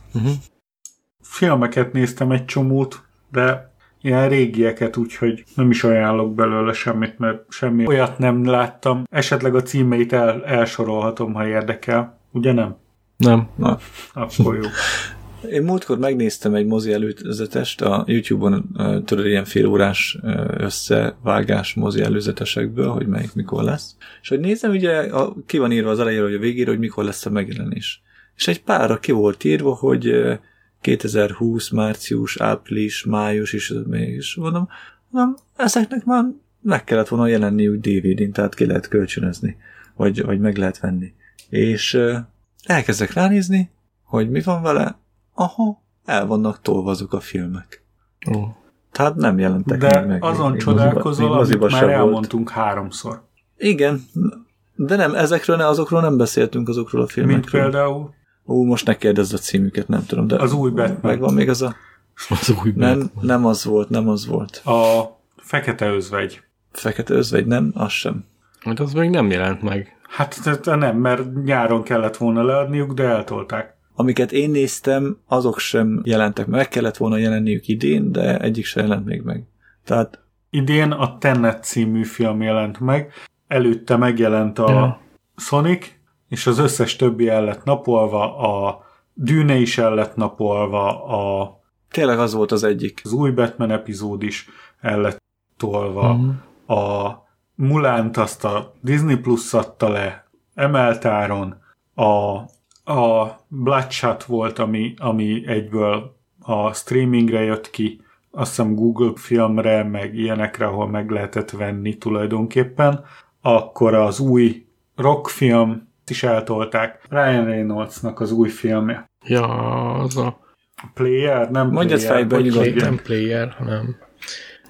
Filmeket néztem egy csomót, de ilyen régieket, úgyhogy nem is ajánlok belőle semmit, mert semmi olyat nem láttam. Esetleg a címeit el, elsorolhatom, ha érdekel. Ugye nem? Nem. Na, Akkor jó. Én múltkor megnéztem egy mozi előzetest, a YouTube-on tudod, ilyen félórás ö, összevágás mozi előzetesekből, hogy melyik mikor lesz. És hogy nézem, ugye a, ki van írva az elejére, hogy a végére, hogy mikor lesz a megjelenés. És egy párra ki volt írva, hogy ö, 2020, március, április, május, és ez még is mondom, mondom, ezeknek már meg kellett volna jelenni úgy DVD-n, tehát ki lehet kölcsönözni, vagy, vagy meg lehet venni. És elkezdek ránézni, hogy mi van vele, aha, el vannak tolva azok a filmek. Ó. Tehát nem jelentek De meg. azon még csodálkozol, még amit már se volt. elmondtunk háromszor. Igen, de nem, ezekről, ne, azokról nem beszéltünk, azokról a filmekről. Mint például Ó, most ne kérdezz a címüket, nem tudom, de Az új Batman. Megvan még az a... Az új Nem, nem az volt, nem az volt. a Fekete Özvegy. Fekete özvegy, nem? Az sem. Hát az még nem jelent meg. Hát te nem, mert nyáron kellett volna leadniuk, de eltolták. Amiket én néztem, azok sem jelentek meg. Meg kellett volna jelenniük idén, de egyik sem jelent még meg. Tehát Idén a Tenet című film jelent meg, előtte megjelent a Ja. Sonic, és az összes többi el lett napolva, a Dűne is el lett napolva, a, tényleg az volt az egyik. az új Batman epizód is el lett tolva, Mhm. a Mulánt azt a Disney Plus adta le, emeltáron, a, a Bloodshot volt, ami, ami egyből a streamingre jött ki, azt hiszem Google filmre, meg ilyenekre, ahol meg lehetett venni tulajdonképpen. Akkor az új rockfilm is eltolták. Ryan Reynoldsnak az új filmje. Ja, az a Player, nem Mondjad player, fejből hogy nem player, hanem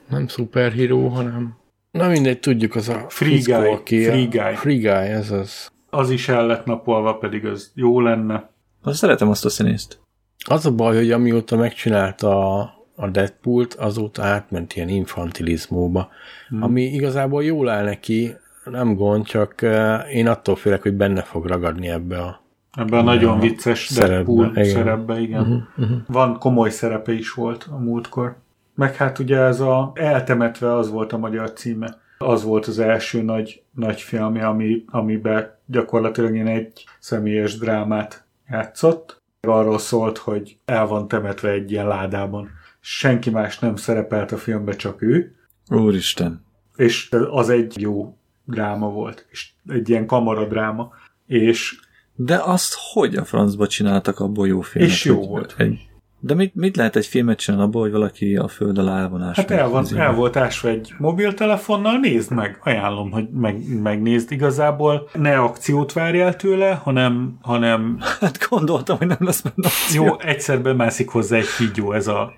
nem szuperhíró, hanem na mindegy, tudjuk, az a Free fickó, Guy, aki a- Free Guy. Free Guy, ez az. Az is el lett napolva, pedig az jó lenne. Azt szeretem azt a színészt. Az a baj, hogy amióta megcsinálta a, a Deadpool-t, azóta átment ilyen infantilizmóba, hmm. ami igazából jól áll neki, nem gond, csak uh, én attól félek, hogy benne fog ragadni ebbe a... Ebben a nagyon vicces szerepbe, Deadpool igen. szerepbe, igen. Uh-huh, uh-huh. Van komoly szerepe is volt a múltkor. Meg hát ugye ez a Eltemetve az volt a magyar címe. Az volt az első nagy, nagy filmje, ami, amiben gyakorlatilag én egy személyes drámát játszott. Arról szólt, hogy el van temetve egy ilyen ládában. Senki más nem szerepelt a filmben, csak ő. Úristen. És az egy jó dráma volt. És egy ilyen kamaradráma. És De azt hogy a francba csináltak abból jó filmet? És jó volt. Egy... De mit, mit lehet egy filmet csinálni abból, hogy valaki a föld alá el van ásva? Hát el, van, Ez el volt ásva egy mobiltelefonnal, nézd meg, ajánlom, hogy meg, megnézd igazából. Ne akciót várjál tőle, hanem, hanem Hát gondoltam, hogy nem lesz benne akció. jó, egyszer bemászik hozzá egy kígyó, ez a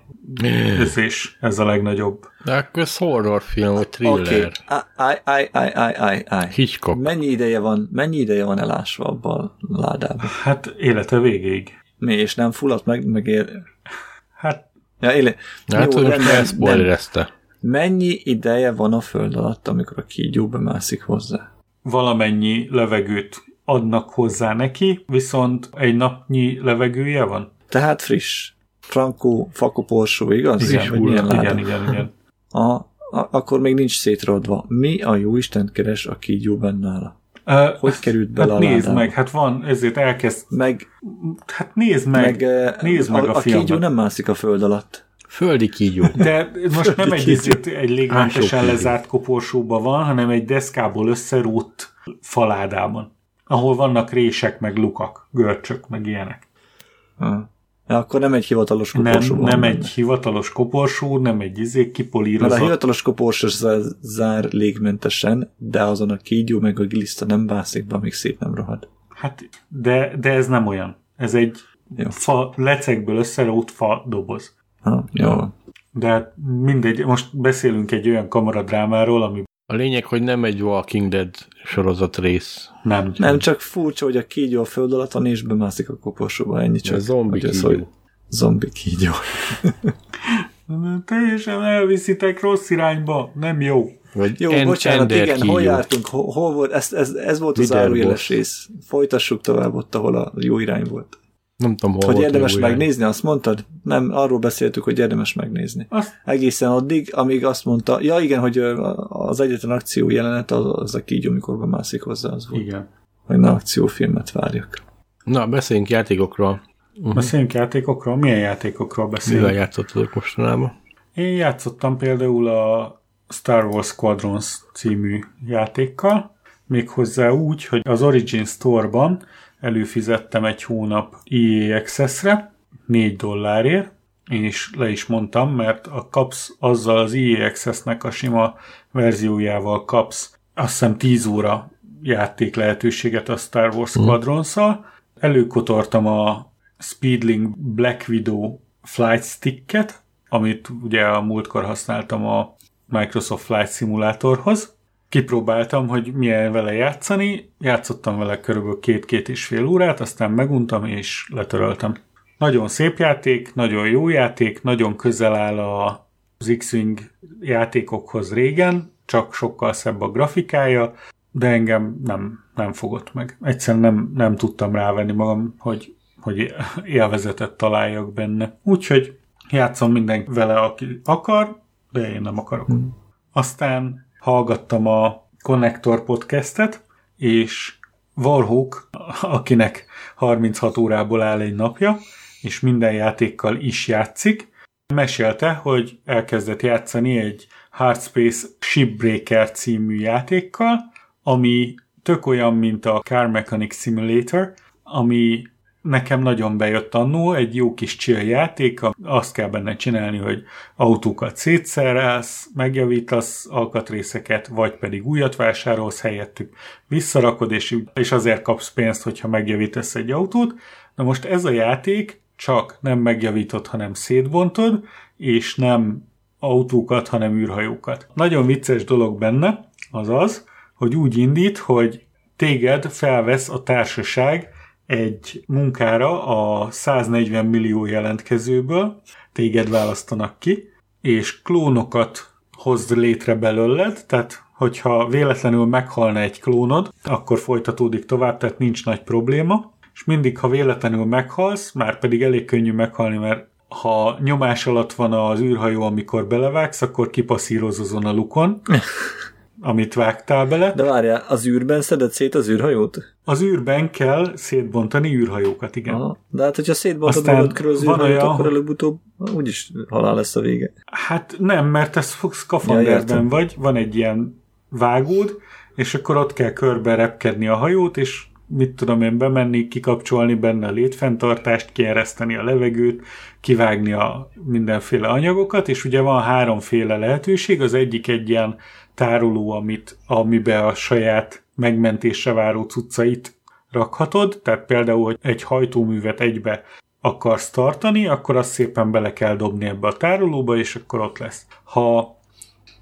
összés, ez a legnagyobb. De akkor ez horrorfilm, vagy Oké. thriller. Áj, áj, áj, áj, áj, áj. Hitchcock. Mennyi ideje van, mennyi ideje van elásva abban a ládában? Hát élete végéig. Mi, és nem fulladt meg, meg él... Hát Ja, éle... Hát, hogy most elszpoilerezte. Mennyi ideje van a föld alatt, amikor a kígyó bemászik hozzá? valamennyi levegőt adnak hozzá neki, viszont egy napnyi levegője van. Tehát friss. Frankó, fakoporsó, igaz? Igen, láda? igen, igen, igen. A, a, akkor még nincs szétrodva. Mi a jó Isten keres a kígyó benne nála? Uh, Hogy került bele hát a nézd ládába? meg, hát van, ezért elkezd, Meg, hát nézd meg, meg, nézd meg a, a, a filmet. kígyó nem mászik a föld alatt. Földi kígyó. De most nem egy, Földi ezért egy légmentesen lezárt koporsóban van, hanem egy deszkából összerútt faládában, ahol vannak rések, meg lukak, görcsök, meg ilyenek. Ha. Ja, akkor nem egy hivatalos Nem, koporsó van nem benne. egy hivatalos koporsó, nem egy izé Mert a kipolírozott. hivatalos koporsó zár, légmentesen, de azon a kígyó meg a gliszta nem bászik be, amíg szét nem rohad. Hát, de, de ez nem olyan. Ez egy Jó. fa, lecekből összerútt fa doboz. Ha, jó. De hát mindegy, most beszélünk egy olyan kamaradrámáról, ami A lényeg, hogy nem egy Walking Dead sorozat rész. nem. Nem csak furcsa, hogy a kígyó a föld alatt van, és bemászik a koporsóba, ennyi csak. Ez zombi kígyó. hogy Zombi kígyó. Teljesen elviszitek rossz irányba, nem jó. Vagy Jó, en- bocsánat, igen, kígyó. hol jártunk, hol, hol volt, ez, ez, ez volt az zárójeles rész. Folytassuk tovább ott, ahol a jó irány volt. Nem tudom, hol Hogy volt érdemes irány. megnézni, azt mondtad? Nem, arról beszéltük, hogy érdemes megnézni. Azt, Egészen addig, amíg azt mondta, ja igen, hogy az egyetlen akció jelenet az, az a kígyó, mikor bemászik hozzá, az volt. igen. Hogy ne akciófilmet várjak. Na, beszéljünk játékokról. Uh-huh. Beszéljünk játékokról? Milyen játékokról beszélünk? Mivel játszottatok mostanában? Én játszottam például a Star Wars Squadrons című játékkal, méghozzá úgy, hogy az Origin Store-ban előfizettem egy hónap EA Access-re, 4 dollárért, én is le is mondtam, mert a kapsz azzal az EA Access-nek a sima verziójával kapsz azt hiszem 10 óra játék lehetőséget a Star Wars mhm. Squadrons-szal. Előkotortam a Speedlink Black Widow Flight Sticket, amit ugye a múltkor használtam a Microsoft Flight Simulatorhoz. Kipróbáltam, hogy milyen vele játszani, játszottam vele körülbelül két-két és fél órát, aztán meguntam és letöröltem. Nagyon szép játék, nagyon jó játék, nagyon közel áll az X-Wing játékokhoz régen, csak sokkal szebb a grafikája, de engem nem, nem fogott meg. Egyszerűen nem, nem tudtam rávenni magam, hogy, hogy élvezetet találjak benne. Úgyhogy játszom minden vele, aki akar, de én nem akarok. Hmm. Aztán hallgattam a Connector podcastet, és Warhawk, akinek 36 órából áll egy napja, és minden játékkal is játszik, mesélte, hogy elkezdett játszani egy Hardspace Shipbreaker című játékkal, ami tök olyan, mint a Car Mechanic Simulator, ami nekem nagyon bejött annó, egy jó kis chill játék, azt kell benne csinálni, hogy autókat szétszerelsz, megjavítasz alkatrészeket, vagy pedig újat vásárolsz helyettük, visszarakod, és, és azért kapsz pénzt, hogyha megjavítasz egy autót. Na most ez a játék csak nem megjavított, hanem szétbontod, és nem autókat, hanem űrhajókat. Nagyon vicces dolog benne az az, hogy úgy indít, hogy téged felvesz a társaság egy munkára a 140 millió jelentkezőből, téged választanak ki, és klónokat hoz létre belőled, tehát hogyha véletlenül meghalna egy klónod, akkor folytatódik tovább, tehát nincs nagy probléma, és mindig, ha véletlenül meghalsz, már pedig elég könnyű meghalni, mert ha nyomás alatt van az űrhajó, amikor belevágsz, akkor kipasszíroz azon a lukon, amit vágtál bele. De várjál, az űrben szedett szét az űrhajót? Az űrben kell szétbontani űrhajókat, igen. Aha. De hát, hogyha szétbontod magad körül az űrhajót, olyan... akkor előbb-utóbb úgyis halál lesz a vége. Hát nem, mert ez skafanderben ja, vagy, van egy ilyen vágód, és akkor ott kell körbe repkedni a hajót, és mit tudom én, bemenni, kikapcsolni benne a létfenntartást, kiereszteni a levegőt, kivágni a mindenféle anyagokat, és ugye van háromféle lehetőség, az egyik egy ilyen tároló, amit, amiben a saját megmentésre váró cuccait rakhatod, tehát például, hogy egy hajtóművet egybe akarsz tartani, akkor azt szépen bele kell dobni ebbe a tárolóba, és akkor ott lesz. Ha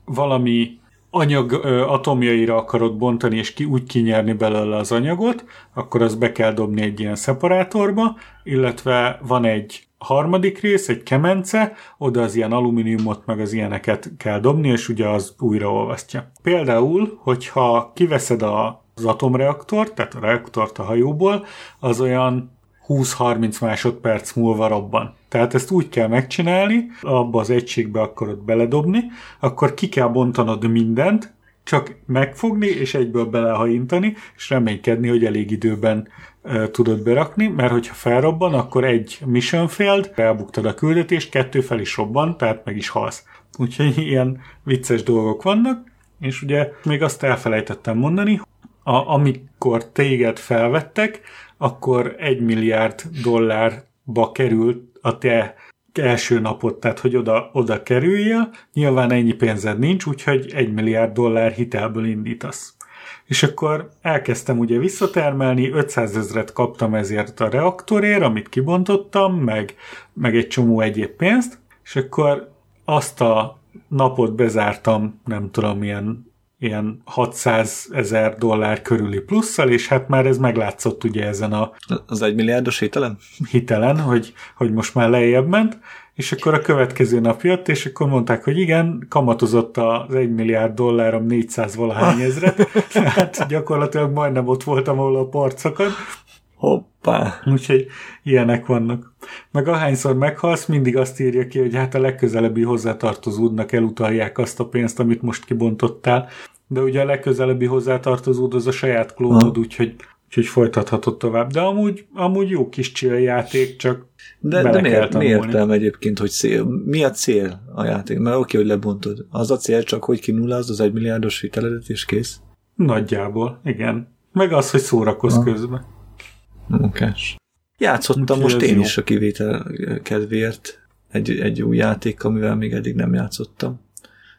valami anyag atomjaira akarod bontani, és ki, úgy kinyerni belőle az anyagot, akkor azt be kell dobni egy ilyen szeparátorba, illetve van egy harmadik rész, egy kemence, oda az ilyen alumíniumot meg az ilyeneket kell dobni, és ugye az újraolvasztja. Például, hogyha kiveszed a, az atomreaktort, tehát a reaktort a hajóból, az olyan 20-30 másodperc múlva robban. Tehát ezt úgy kell megcsinálni, abba az egységbe akarod beledobni, akkor ki kell bontanod mindent, csak megfogni és egyből belehajintani, és reménykedni, hogy elég időben tudod berakni, mert hogyha felrobban, akkor egy mission failed, elbuktad a küldetést, kettő fel is robban, tehát meg is halsz. Úgyhogy ilyen vicces dolgok vannak, és ugye még azt elfelejtettem mondani, a, amikor téged felvettek, akkor egy milliárd dollárba került a te első napot, tehát hogy oda, oda kerüljél, nyilván ennyi pénzed nincs, úgyhogy egy milliárd dollár hitelből indítasz. És akkor elkezdtem ugye visszatermelni, 500 ezret kaptam ezért a reaktorért, amit kibontottam, meg, meg egy csomó egyéb pénzt, és akkor azt a napot bezártam, nem tudom, milyen ilyen 600 ezer dollár körüli plusszal, és hát már ez meglátszott ugye ezen a... Az egy milliárdos hitelen? Hitelen, hogy, hogy most már lejjebb ment, és akkor a következő nap jött, és akkor mondták, hogy igen, kamatozott az 1 milliárd dollárom 400 valahány ezret, tehát gyakorlatilag majdnem ott voltam, ahol a parcokat. Hoppá! Úgyhogy ilyenek vannak. Meg ahányszor meghalsz, mindig azt írja ki, hogy hát a legközelebbi hozzátartozódnak elutalják azt a pénzt, amit most kibontottál, de ugye a legközelebbi hozzátartozód az a saját klónod, úgyhogy úgyhogy folytathatod tovább. De amúgy, amúgy jó kis chill játék, csak De, de miért, mi értelme egyébként, hogy szél? Mi a cél a játék? Mert oké, hogy lebontod. Az a cél csak, hogy kinullázd az egymilliárdos hiteledet, és kész. Nagyjából, igen. Meg az, hogy szórakozz Ha. közben. Munkás. Játszottam Úgyhogy most én jó. is a kivétel kedvéért egy, egy új játék, amivel még eddig nem játszottam.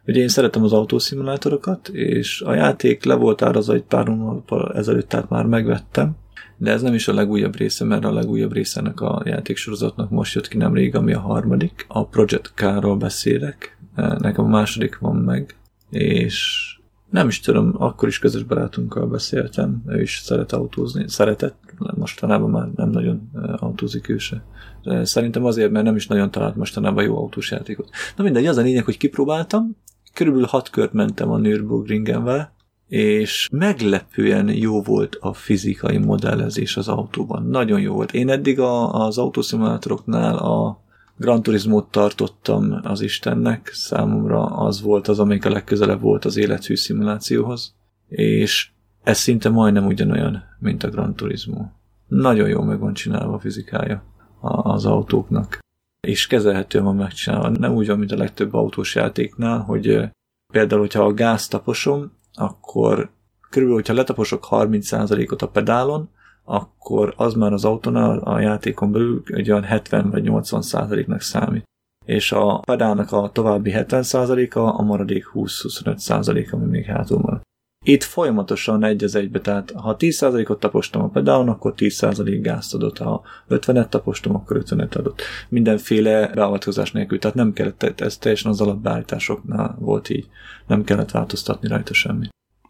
Ugye én szeretem az autószimulátorokat, és a játék le volt árazva egy pár hónappal ezelőtt, tehát már megvettem, de ez nem is a legújabb része, mert a legújabb része ennek a játéksorozatnak most jött ki nemrég, ami a harmadik. A Project K-ról beszélek, nekem a második van meg, és nem is tudom, akkor is közös barátunkkal beszéltem, ő is szeret autózni, szeretett, mostanában már nem nagyon eh, autózik ő se. De Szerintem azért, mert nem is nagyon talált mostanában jó autós játékot. Na mindegy, az a lényeg, hogy kipróbáltam, körülbelül hat kört mentem a Nürburgringenvel, és meglepően jó volt a fizikai modellezés az autóban. Nagyon jó volt. Én eddig a, az autószimulátoroknál a Gran Turismo-t tartottam az Istennek, számomra az volt az, amelyik a legközelebb volt az élethű szimulációhoz, és ez szinte majdnem ugyanolyan, mint a Gran Turismo. Nagyon jól meg van csinálva a fizikája az autóknak, és kezelhetően van megcsinálva. Nem úgy van, mint a legtöbb autós játéknál, hogy például, hogyha a gáz taposom, akkor körülbelül, hogyha letaposok 30%-ot a pedálon, akkor az már az autónál a játékon belül egy olyan 70 vagy 80 százaléknak számít. És a pedálnak a további 70 százaléka, a maradék 20-25 százalék, ami még hátul marad. Itt folyamatosan egy az egybe, tehát ha 10%-ot tapostam a pedálon, akkor 10% gázt adott, ha 50-et tapostam, akkor 50-et adott. Mindenféle beavatkozás nélkül, tehát nem kellett, ez teljesen az alapbeállításoknál volt így, nem kellett változtatni rajta semmi.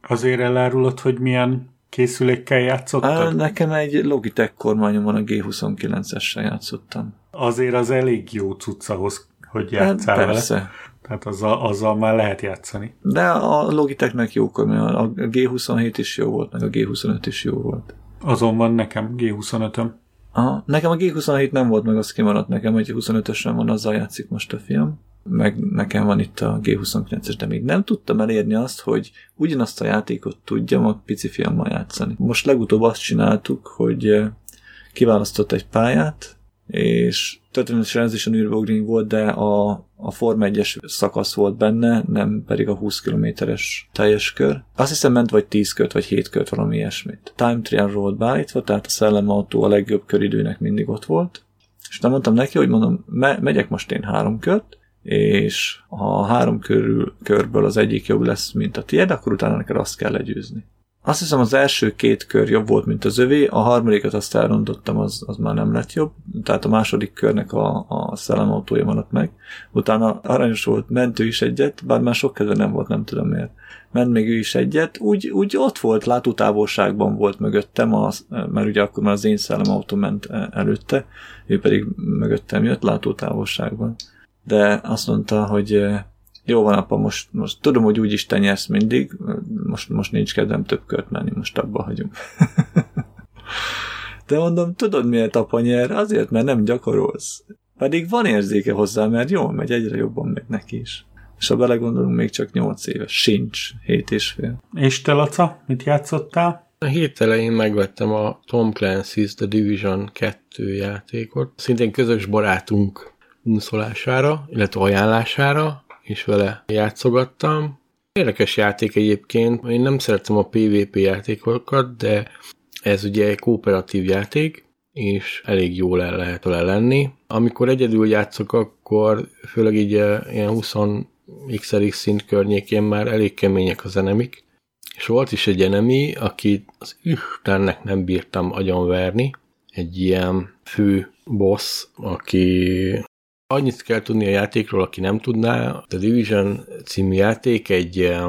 Azért elárulod, hogy milyen készülékkel Á, játszottad? nekem egy Logitech kormányom van, a G29-essel játszottam. Azért az elég jó cucc ahhoz, hogy Hát, játszál vele. persze. Tehát azzal, azzal már lehet játszani. De a Logitechnek jó a G27 is jó volt, meg a G25 is jó volt. Azon van nekem G25-öm. Aha. Nekem a G27 nem volt meg, az kimaradt nekem, hogy 25-ösen van, azzal játszik most a film. Meg nekem van itt a G29-es, de még nem tudtam elérni azt, hogy ugyanazt a játékot tudjam a pici fiammal játszani. Most legutóbb azt csináltuk, hogy eh, kiválasztott egy pályát, és történetesen ez is a Nürburgring volt, de a, a Form 1-es szakasz volt benne, nem pedig a 20 kilométeres teljes kör. Azt hiszem ment vagy 10 kört, vagy 7 kört, valami ilyesmit. Time trial volt beállítva, tehát a szellemautó a legjobb köridőnek mindig ott volt. És nem mondtam neki, hogy mondom, me- megyek most én három kört, és ha a három körül, körből az egyik jobb lesz, mint a tiéd, akkor utána neked azt kell legyőzni. Azt hiszem az első két kör jobb volt, mint az övé, a harmadikat azt elrontottam, az, az már nem lett jobb, tehát a második körnek a, a szellemautója maradt meg. Utána aranyos volt, ment ő is egyet, bár már sok kedve nem volt, nem tudom miért. Ment még ő is egyet, úgy, úgy ott volt, látótávolságban volt mögöttem, az, mert ugye akkor már az én szellemautó ment előtte, ő pedig mögöttem jött látótávolságban. De azt mondta, hogy jó van, apa, most, most tudom, hogy úgyis te nyersz mindig, most, most nincs kedvem több kört menni, most abba hagyom. De mondom, tudod miért apa nyer? Azért, mert nem gyakorolsz. Pedig van érzéke hozzá, mert jól megy, egyre jobban megy neki is. És ha belegondolunk, még csak 8 éves. Sincs, 7 és fél. És te, Laca, mit játszottál? A hét elején megvettem a Tom Clancy's The Division 2 játékot, szintén közös barátunk unszolására, illetve ajánlására, és vele játszogattam. Érdekes játék egyébként, én nem szeretem a PvP játékokat, de ez ugye egy kooperatív játék, és elég jól el lehet vele lenni. Amikor egyedül játszok, akkor főleg így eh, ilyen 20 x szint környékén már elég kemények az enemik, és volt is egy enemi, aki az Istennek nem bírtam agyonverni, egy ilyen fő boss, aki annyit kell tudni a játékról, aki nem tudná. A Division című játék egy eh,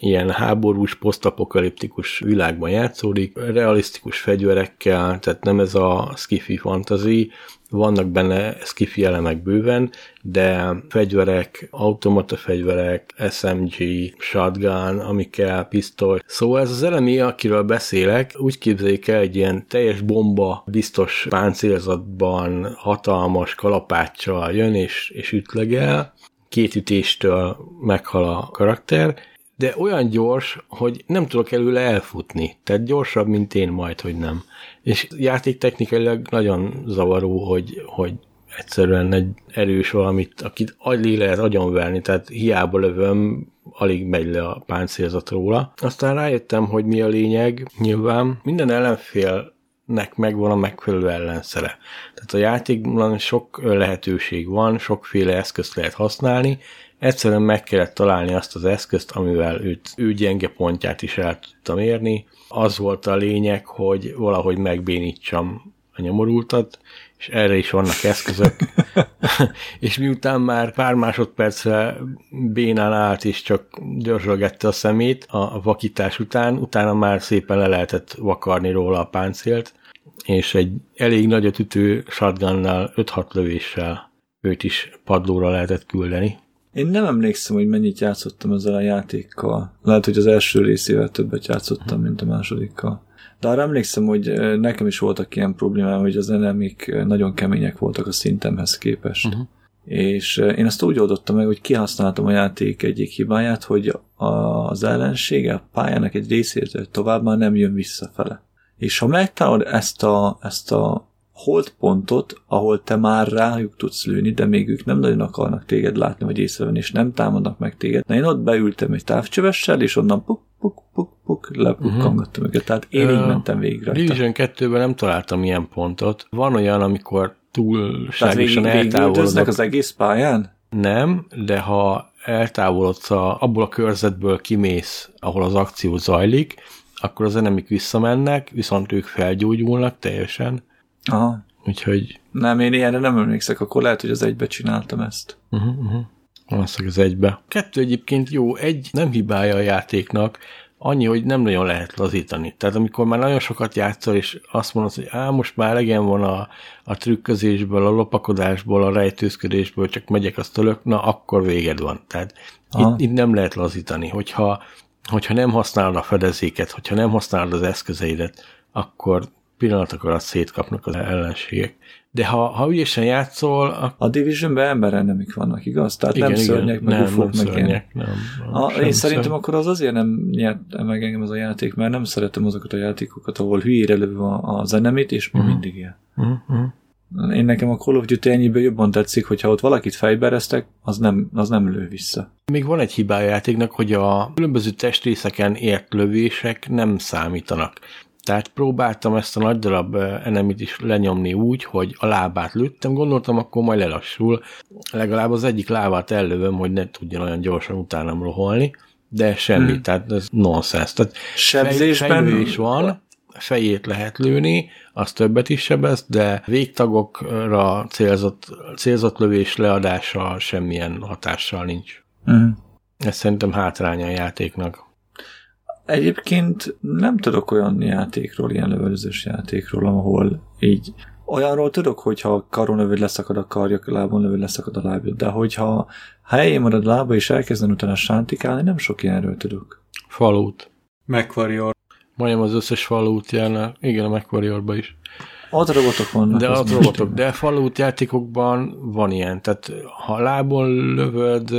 ilyen háborús, posztapokaliptikus világban játszódik, realisztikus fegyverekkel, tehát nem ez a skifi fantasy, vannak benne skifi elemek bőven, de fegyverek, automata fegyverek, SMG, shotgun, amikkel pisztoly. Szóval ez az elemi, akiről beszélek, úgy képzeljék el egy ilyen teljes bomba, biztos páncélzatban, hatalmas kalapáccsal jön és, és ütlegel, két ütéstől meghal a karakter, de olyan gyors, hogy nem tudok előle elfutni. Tehát gyorsabb, mint én majd, hogy nem. És játéktechnikailag nagyon zavaró, hogy, hogy egyszerűen egy erős valamit, akit agy lehet agyonverni, tehát hiába lövöm, alig megy le a páncélzat róla. Aztán rájöttem, hogy mi a lényeg, nyilván minden ellenfélnek megvan a megfelelő ellenszere. Tehát a játékban sok lehetőség van, sokféle eszközt lehet használni, egyszerűen meg kellett találni azt az eszközt, amivel őt, ő gyenge pontját is el tudtam érni. Az volt a lényeg, hogy valahogy megbénítsam a nyomorultat, és erre is vannak eszközök. és miután már pár másodpercre bénán állt, és csak dörzsölgette a szemét a vakítás után, utána már szépen le lehetett vakarni róla a páncélt, és egy elég nagyot ütő shotgunnal 5-6 lövéssel őt is padlóra lehetett küldeni. Én nem emlékszem, hogy mennyit játszottam ezzel a játékkal. Lehet, hogy az első részével többet játszottam, mint a másodikkal. De arra emlékszem, hogy nekem is voltak ilyen problémám, hogy az enemik nagyon kemények voltak a szintemhez képest. Uh-huh. És én azt úgy oldottam meg, hogy kihasználtam a játék egyik hibáját, hogy az ellensége a pályának egy részét tovább már nem jön visszafele. És ha megtalálod ezt a, ezt a holdpontot, ahol te már rájuk tudsz lőni, de még ők nem nagyon akarnak téged látni, vagy észrevenni, és nem támadnak meg téged. Na én ott beültem egy távcsövessel, és onnan puk, puk, puk, puk, lepukkangattam uh-huh. őket. Tehát én így mentem végre. Division 2-ben nem találtam ilyen pontot. Van olyan, amikor túlságosan eltávolodnak. az egész pályán? Nem, de ha eltávolodsz a, abból a körzetből kimész, ahol az akció zajlik, akkor az enemik visszamennek, viszont ők felgyógyulnak teljesen, Aha. Úgyhogy... Nem, én ilyenre nem emlékszek, akkor lehet, hogy az egybe csináltam ezt. Uh-huh, uh-huh. Valószínűleg az egybe. Kettő egyébként jó, egy nem hibája a játéknak, annyi, hogy nem nagyon lehet lazítani. Tehát amikor már nagyon sokat játszol, és azt mondod, hogy á, most már legyen van a, a trükközésből, a lopakodásból, a rejtőzködésből, csak megyek, azt tölök, na akkor véged van. Tehát itt, itt, nem lehet lazítani. Hogyha, hogyha nem használod a fedezéket, hogyha nem használod az eszközeidet, akkor pillanatok alatt szétkapnak az ellenségek. De ha, ha ügyesen játszol... A, a Divisionben ember nem vannak, igaz? Tehát igen, nem igen, szörnyek, meg nem, ufók, nem meg szörnyek, nem, nem, a, Én szerintem szörny. akkor az azért nem nyert meg engem ez a játék, mert nem szeretem azokat a játékokat, ahol hülyére lövő a, zenemit, és uh-huh. mindig ilyen. Uh-huh. Én nekem a Call of Duty ennyiből jobban tetszik, hogyha ott valakit fejbereztek, az nem, az nem lő vissza. Még van egy hibája játéknak, hogy a különböző testrészeken ért lövések nem számítanak. Tehát próbáltam ezt a nagy darab enemit is lenyomni úgy, hogy a lábát lőttem, gondoltam, akkor majd lelassul. Legalább az egyik lábát ellövöm, hogy ne tudjon olyan gyorsan utánam roholni, de semmi, hmm. tehát ez nonsens. Tehát Sebzésben fej, is van, fejét lehet lőni, az többet is sebez, de végtagokra célzott, célzott lövés leadása semmilyen hatással nincs. Hmm. Ez szerintem hátránya a játéknak. Egyébként nem tudok olyan játékról, ilyen lövöldözős játékról, ahol így olyanról tudok, hogyha karon lövöd leszakad a karja, lábon lövöd leszakad a lábja, de hogyha helyén marad lába és elkezden utána sántikálni, nem sok ilyenről tudok. Falút. MacWarrior. Majdnem az összes falút jelne. Igen, a MacWarriorban is. Ott robotok vannak. De ott robotok, de falút játékokban van ilyen. Tehát ha lábon lövöd,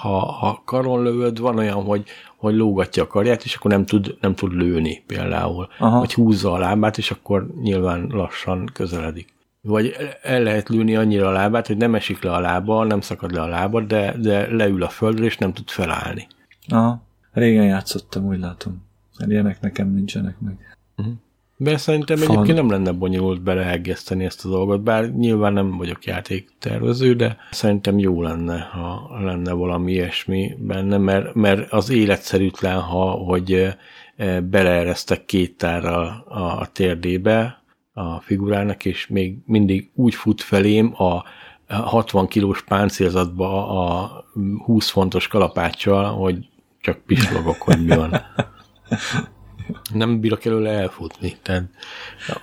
ha, ha karon lövöd, van olyan, hogy hogy lógatja a karját, és akkor nem tud, nem tud lőni például. Aha. Vagy húzza a lábát, és akkor nyilván lassan közeledik. Vagy el lehet lőni annyira a lábát, hogy nem esik le a lába, nem szakad le a lába, de, de leül a földre, és nem tud felállni. Aha. Régen játszottam, úgy látom. Ilyenek nekem nincsenek meg. Uh-huh. De szerintem Fan. egyébként nem lenne bonyolult beleheggeszteni ezt a dolgot, bár nyilván nem vagyok játéktervező, de szerintem jó lenne, ha lenne valami ilyesmi benne, mert, mert az életszerűtlen, ha, hogy eh, beleeresztek két tárral a térdébe a figurának, és még mindig úgy fut felém a 60 kilós páncélzatba a 20 fontos kalapáccsal, hogy csak pislogok, hogy mi van. nem bírok előle elfutni. Tehát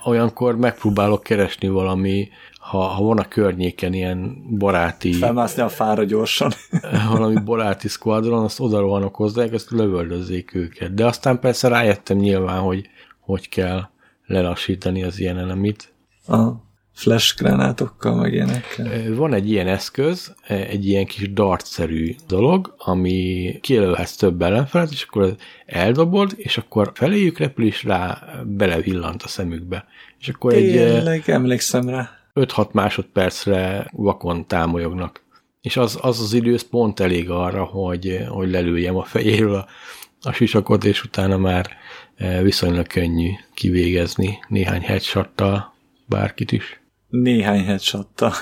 olyankor megpróbálok keresni valami, ha, ha van a környéken ilyen baráti... Felmászni a fára gyorsan. valami baráti squadron, azt oda rohanok hozzá, ezt lövöldözzék őket. De aztán persze rájöttem nyilván, hogy hogy kell lelassítani az ilyen elemit. Aha. Flash gránátokkal, meg ilyenekkel. Van egy ilyen eszköz, egy ilyen kis dartszerű dolog, ami kijelölhetsz több ellenfelet, és akkor eldobod, és akkor feléjük repül, és rá belevillant a szemükbe. És akkor Tényleg, egy emlékszem rá. 5-6 másodpercre vakon támolyognak. És az az, az idősz pont elég arra, hogy, hogy lelőjem a fejéről a, a sisakot, és utána már viszonylag könnyű kivégezni néhány headshottal bárkit is. Néhány headshottal.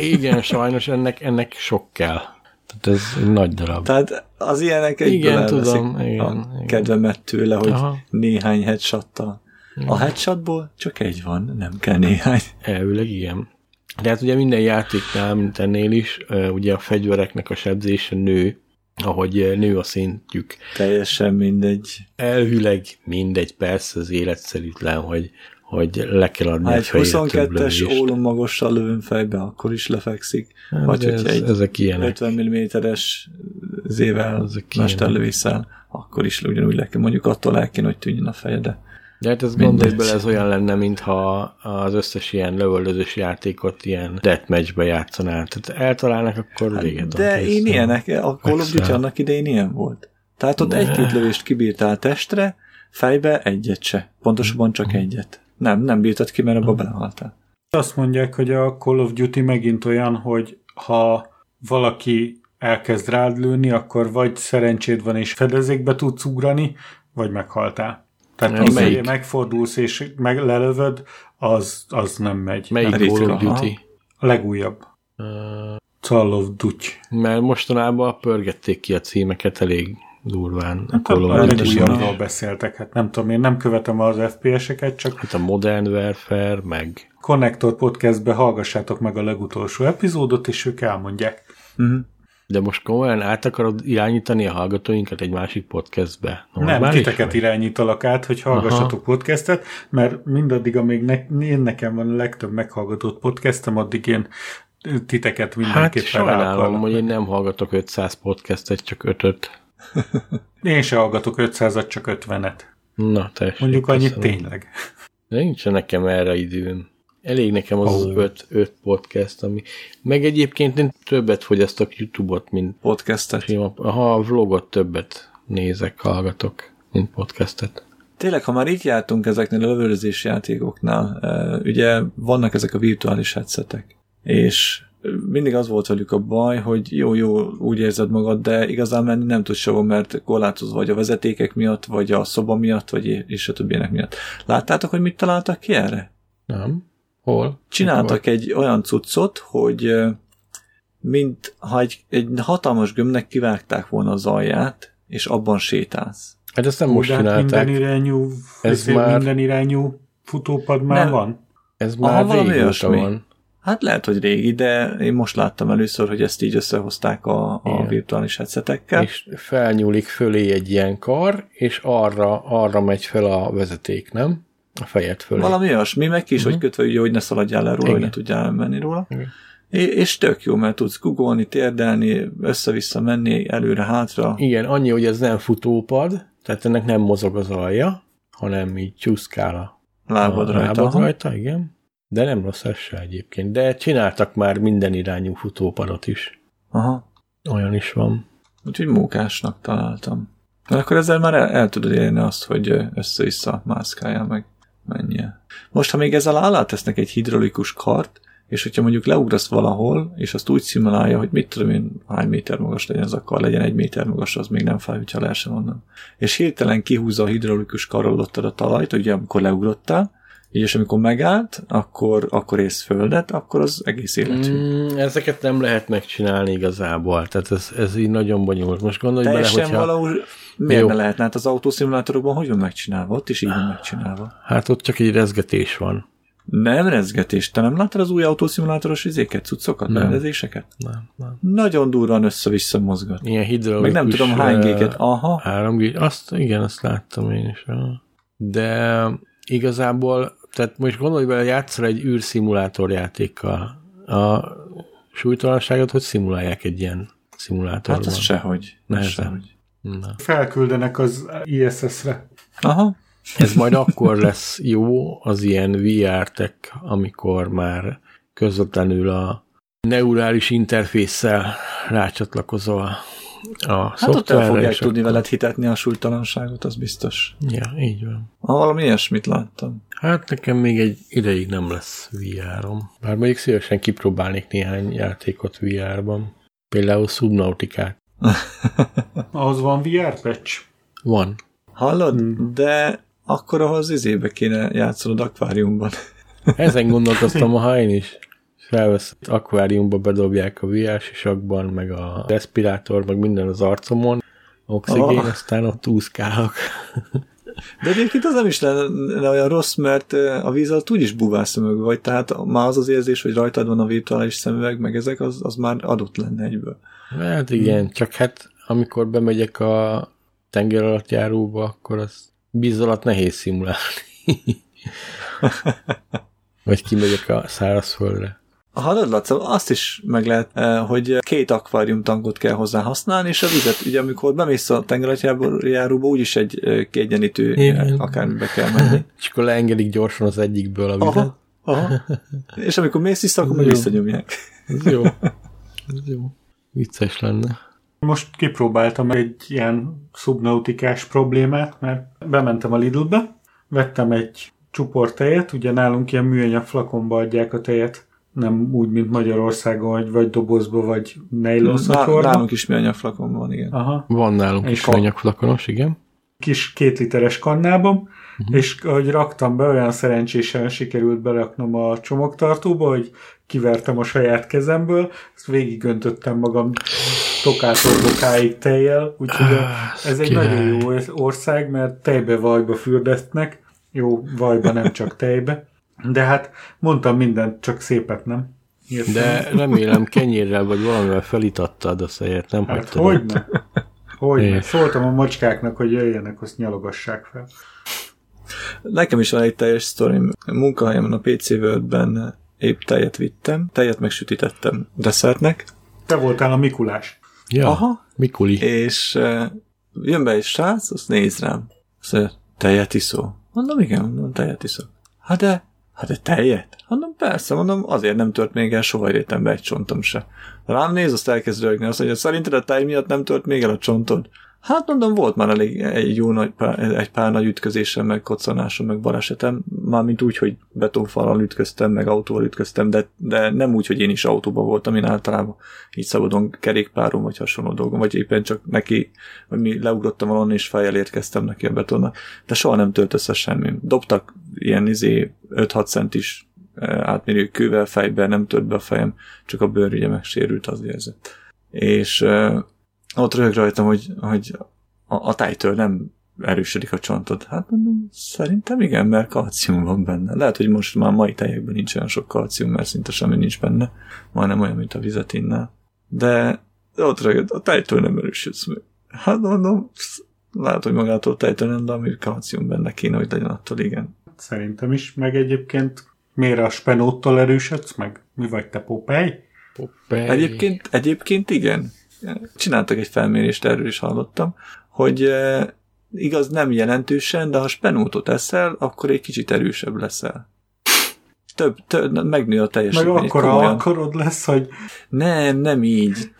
Igen, sajnos ennek, ennek sok kell. Tehát ez egy nagy darab. Tehát az ilyenek egyből Igen, tudom, igen, a igen. kedvemet tőle, hogy Aha. néhány headshottal. A headshotból csak egy van, nem kell néhány. Elvileg igen. De hát ugye minden játéknál, mint ennél is, ugye a fegyvereknek a sebzése nő, ahogy nő a szintjük. Teljesen mindegy. Elvileg mindegy, persze az életszerűtlen, hogy, hogy le kell adni Ha egy fejére több 22-es lövést. ólom magassal lövöm fejbe, akkor is lefekszik. Hát, Vagy hogyha ez, egy ezek ilyenek. 50 mm-es zével mesterlövészel, akkor is ugyanúgy le kell, mondjuk attól el kéne, hogy tűnjön a fejede. De hát ez gondolj bele, ez olyan lenne, mintha az összes ilyen lövöldözős játékot ilyen deathmatchbe játszanál. Tehát eltalálnak, akkor véget van, De én ilyenek, a Call of Duty annak idején ilyen volt. Tehát ott egy-két lövést kibírtál testre, fejbe egyet se. Pontosabban csak Mhm. egyet. Nem, nem bírtad ki, mert abba belehaltál. Azt mondják, hogy a Call of Duty megint olyan, hogy ha valaki elkezd rád lőni, akkor vagy szerencséd van és fedezékbe tudsz ugrani, vagy meghaltál. Tehát az, hogy megfordulsz és meg lelövöd, az, az nem megy. Melyik Nem. Call of. Duty? A legújabb. Uh, Call of Duty. mert mostanában pörgették ki a címeket elég durván. A Hát a legújabbról beszéltek, hát nem tudom, én nem követem az FPS-eket, csak Hát a Modern Warfare, meg Connector Podcastbe hallgassátok meg a legutolsó epizódot, és ők elmondják. Uh-huh. de most komolyan át akarod irányítani a hallgatóinkat egy másik podcastbe? Nem, Normális titeket vagy? irányítalak át, hogy hallgassatok podcastet, mert mindaddig, amíg ne, én nekem van a legtöbb meghallgatott podcastem, addig én titeket Hát mindenképpen rá sajnálom, hogy én nem hallgatok 500 podcastet, csak 5 Én se hallgatok 500-at, csak 50-et. Na, tessék. Mondjuk annyit köszönöm. tényleg. De nincsen nekem erre időm. Elég nekem az oh. öt, öt podcast, ami... Meg egyébként én többet fogyasztok YouTube-ot, mint Podcastet. sima... Ha a vlogot többet nézek, hallgatok, mint podcastet. Tényleg, ha már itt jártunk ezeknél a lövöldözés játékoknál, eh, ugye vannak ezek a virtuális headsetek, és mindig az volt velük a baj, hogy jó-jó, úgy érzed magad, de igazán menni nem tudsz sehova, mert korlátozva vagy a vezetékek miatt, vagy a szoba miatt, vagy és a többienek miatt. Láttátok, hogy mit találtak ki erre? Nem? Hol? Csináltak egy olyan cuccot, hogy mint ha egy, egy hatalmas gömbnek kivágták volna az alját, és abban sétálsz. Hát ezt nem most hát csinálták. minden irányú, Ez már- minden irányú futópad már Nem. van? Ez Aha, már valami régóta van. Hát lehet, hogy régi, de én most láttam először, hogy ezt így összehozták a, a Igen. virtuális headsetekkel. És felnyúlik fölé egy ilyen kar, és arra, arra megy fel a vezeték, nem? A fejed fölé. Valami olyasmi, meg ki is, hogy kötve, ugye, hogy ne szaladjál le róla, hogy Mhm. Igen. ne tudjál menni róla. Igen. És tök jó, mert tudsz googolni, térdelni, össze-vissza menni, előre-hátra. Igen, annyi, hogy ez nem futópad, tehát ennek nem mozog az alja, hanem így csúszkál a Lábad a rajta. lábad rajta, igen. De nem rossz ez se egyébként. De csináltak már minden irányú futópadot is. Aha. Olyan is van. Úgyhogy mókásnak találtam. Mert akkor ezzel már el, el tudod érni azt, hogy össze-vissza mászkáljál meg menjél. Most, ha még ezzel alá tesznek egy hidraulikus kart, és hogyha mondjuk leugrasz valahol, és azt úgy szimulálja, hogy mit tudom én, hány méter magas legyen az a kar, legyen egy méter magas, az még nem fáj, hogyha leesel onnan. És hirtelen kihúzza a hidraulikus karral a talajt, ugye amikor leugrottál, és amikor megállt, akkor, akkor ész földet, akkor az egész életű. Mm, ezeket nem lehet megcsinálni igazából. Tehát ez, ez így nagyon bonyolult. Most gondolj bele, hogyha... valahol miért Jó. ne lehetne? Hát az autószimulátorokban hogy van megcsinálva? Ott is így van megcsinálva. Hát ott csak egy rezgetés van. Nem rezgetés. Te nem láttad az új autószimulátoros izéket, cuccokat, Nem. berendezéseket? Nem, nem. Nagyon durran össze-vissza mozgat. Ilyen hidraulikus... Meg nem tudom hány géket. Aha. 3G, azt igen, azt láttam én is. De igazából, tehát most gondolj bele, játszol egy űrszimulátor játékkal. A súlytalanságot hogy szimulálják egy ilyen szimulátorban? Hát az sehogy. Nehezen. sehogy. Na. Felküldenek az ISS-re. Aha. Ez majd akkor lesz jó az ilyen VR tech, amikor már közvetlenül a neurális interfésszel rácsatlakozol a Hát ott el fogják tudni akkor... veled hitetni a súlytalanságot, az biztos. Ja, így van. Ha valami ilyesmit láttam. Hát nekem még egy ideig nem lesz VR-om. Bár mondjuk szívesen kipróbálnék néhány játékot VR-ban. Például Subnautikát. Ahhoz van VR patch? Van. Hallod? Hmm. De akkor ahhoz izébe kéne játszanod akváriumban. Ezen gondolkoztam a én is felvesz akváriumba, bedobják a VR sisakban, meg a respirátor, meg minden az arcomon, oxigén, oh. aztán ott úszkálok. De egyébként az nem is lenne olyan rossz, mert a víz alatt úgyis buvás szemüveg vagy, tehát már az az érzés, hogy rajtad van a virtuális szemüveg, meg ezek, az, az már adott lenne egyből. Hát igen, hmm. csak hát amikor bemegyek a tenger alatt járóba, akkor az víz alatt nehéz szimulálni. Vagy kimegyek a szárazföldre. Hallod, Laca, azt is meg lehet, eh, hogy két akváriumtankot kell hozzá használni, és a vizet, ugye amikor bemész a tengeralattjáróba, úgyis egy eh, kiegyenítő eh, akármibe kell menni. És akkor leengedik gyorsan az egyikből a vizet. Aha, aha. És amikor mész vissza, akkor meg visszanyomják. Ez jó. Ez jó. Vicces lenne. Most kipróbáltam egy ilyen szubnautikás problémát, mert bementem a Lidlbe, vettem egy csupor tejet, ugye nálunk ilyen műanyag flakonba adják a tejet nem úgy, mint Magyarországon, hogy vagy dobozba, vagy nylon szatyorba. Nálunk is műanyag flakon van, igen. Aha. Van nálunk is műanyag flakonos, igen. Kis két literes kannában, uh-huh. és ahogy raktam be, olyan szerencsésen sikerült beraknom a csomagtartóba, hogy kivertem a saját kezemből, ezt végigöntöttem magam tokától bokáig tejjel, úgyhogy ez egy király. nagyon jó ország, mert tejbe vajba fürdesztnek, jó, vajba nem csak tejbe. De hát mondtam mindent, csak szépet nem. Értem. De remélem kenyérrel vagy valamivel felitattad a szejet, nem hát hagytad hogyne. Hogyne. Szóltam a macskáknak, hogy jöjjenek, azt nyalogassák fel. Nekem is van egy teljes sztorim. Munkahelyemen a PC World-ben épp tejet vittem, tejet megsütítettem desszertnek. Te voltál a Mikulás. Ja, Aha. Mikuli. És uh, jön be egy srác, azt néz rám. Azt mondja, tejet iszó. Mondom, igen, mondom, tejet iszok. Hát de Hát egy tejet? Mondom, persze, mondom, azért nem tört még el soha életembe egy csontom se. Rám néz, azt elkezd rögni, azt mondja, szerinted a tej miatt nem tört még el a csontod? Hát mondom, volt már elég egy jó nagy pár, egy pár nagy ütközésem, meg koccanásom, meg balesetem, mármint úgy, hogy betonfalal ütköztem, meg autóval ütköztem, de, de nem úgy, hogy én is autóban voltam, én általában így szabadon kerékpárom, vagy hasonló dolgom, vagy éppen csak neki, vagy mi leugrottam valami, és fejjel érkeztem neki a betonnak, de soha nem tört össze semmi. Dobtak ilyen izé 5-6 centis eh, átmérő kővel fejbe, nem tört be a fejem, csak a bőr ugye megsérült, az érzett. És uh, ott röhög rajtam, hogy, hogy a, a tájtől nem erősödik a csontod. Hát mondom, szerintem igen, mert kalcium van benne. Lehet, hogy most már mai tejekben nincs olyan sok kalcium, mert szinte semmi nincs benne. Majdnem olyan, mint a vizet innál. De ott röhög, a tájtől nem erősödsz meg. Hát mondom, lehet, hogy magától tejtől nem, de ami kalcium benne kéne, hogy legyen attól, igen. Szerintem is, meg egyébként miért a spenóttal erősödsz meg? Mi vagy te, Popeye? Popeye. Egyébként, egyébként igen. Csináltak egy felmérést, erről is hallottam, hogy eh, igaz nem jelentősen, de ha spenótot eszel, akkor egy kicsit erősebb leszel. Több, több megnő a teljesítmény. Meg akkor akarod lesz, hogy... Nem, nem így.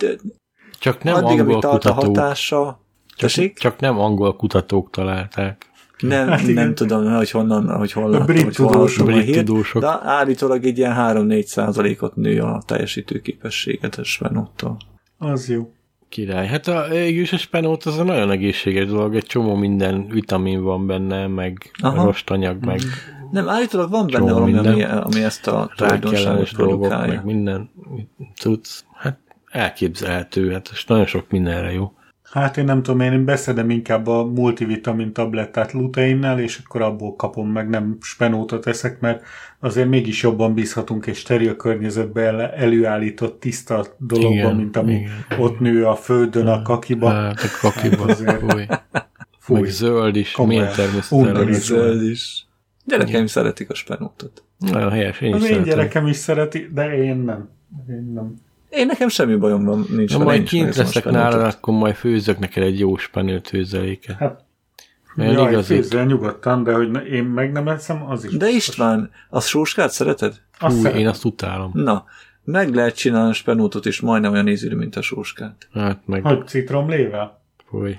Csak nem Addig, angol kutatók. a hatása... Csak, csak nem angol kutatók találták. Nem, hát nem tudom, hogy honnan, hogy honnan. A brit hogy tudósok. Brit tudósok. De állítólag egy ilyen 3-4 százalékot nő a teljesítő képességet a Svenóttól. Az jó. Király. Hát a a spenót az a nagyon egészséges dolog, egy csomó minden vitamin van benne, meg Aha. rostanyag, meg Nem, állítólag van benne valami, minden. ami, ami ezt a tulajdonságot produkálja. Meg minden tudsz. Hát elképzelhető, hát nagyon sok mindenre jó. Hát én nem tudom, én beszedem inkább a multivitamin tablettát luteinnel, és akkor abból kapom meg, nem spenótot eszek, mert azért mégis jobban bízhatunk egy steril környezetbe előállított tiszta dologban, igen, mint ami igen, ott nő a földön a kakiba. Hát a kakiba, azért. Fúj. Fúj. Meg zöld is, milyen természetesen. Zöld is. Gyerekeim szeretik a spenótot. Nagyon helyes, én is Az én gyerekem is szereti, de én nem. Én nem. Én nekem semmi bajom van, nincs. Ha majd kint leszek nálad, akkor majd főzök neked egy jó spenőt főzeléket. Hát, Olyan Jaj, igazi. főzzel nyugodtan, de hogy én meg nem eszem, az is. De István, a sóskát szereted? Azt Hú, szeretem. én azt utálom. Na, meg lehet csinálni a spenótot is majdnem olyan ízű, mint a sóskát. Hát meg, Hogy citromlével? fúj.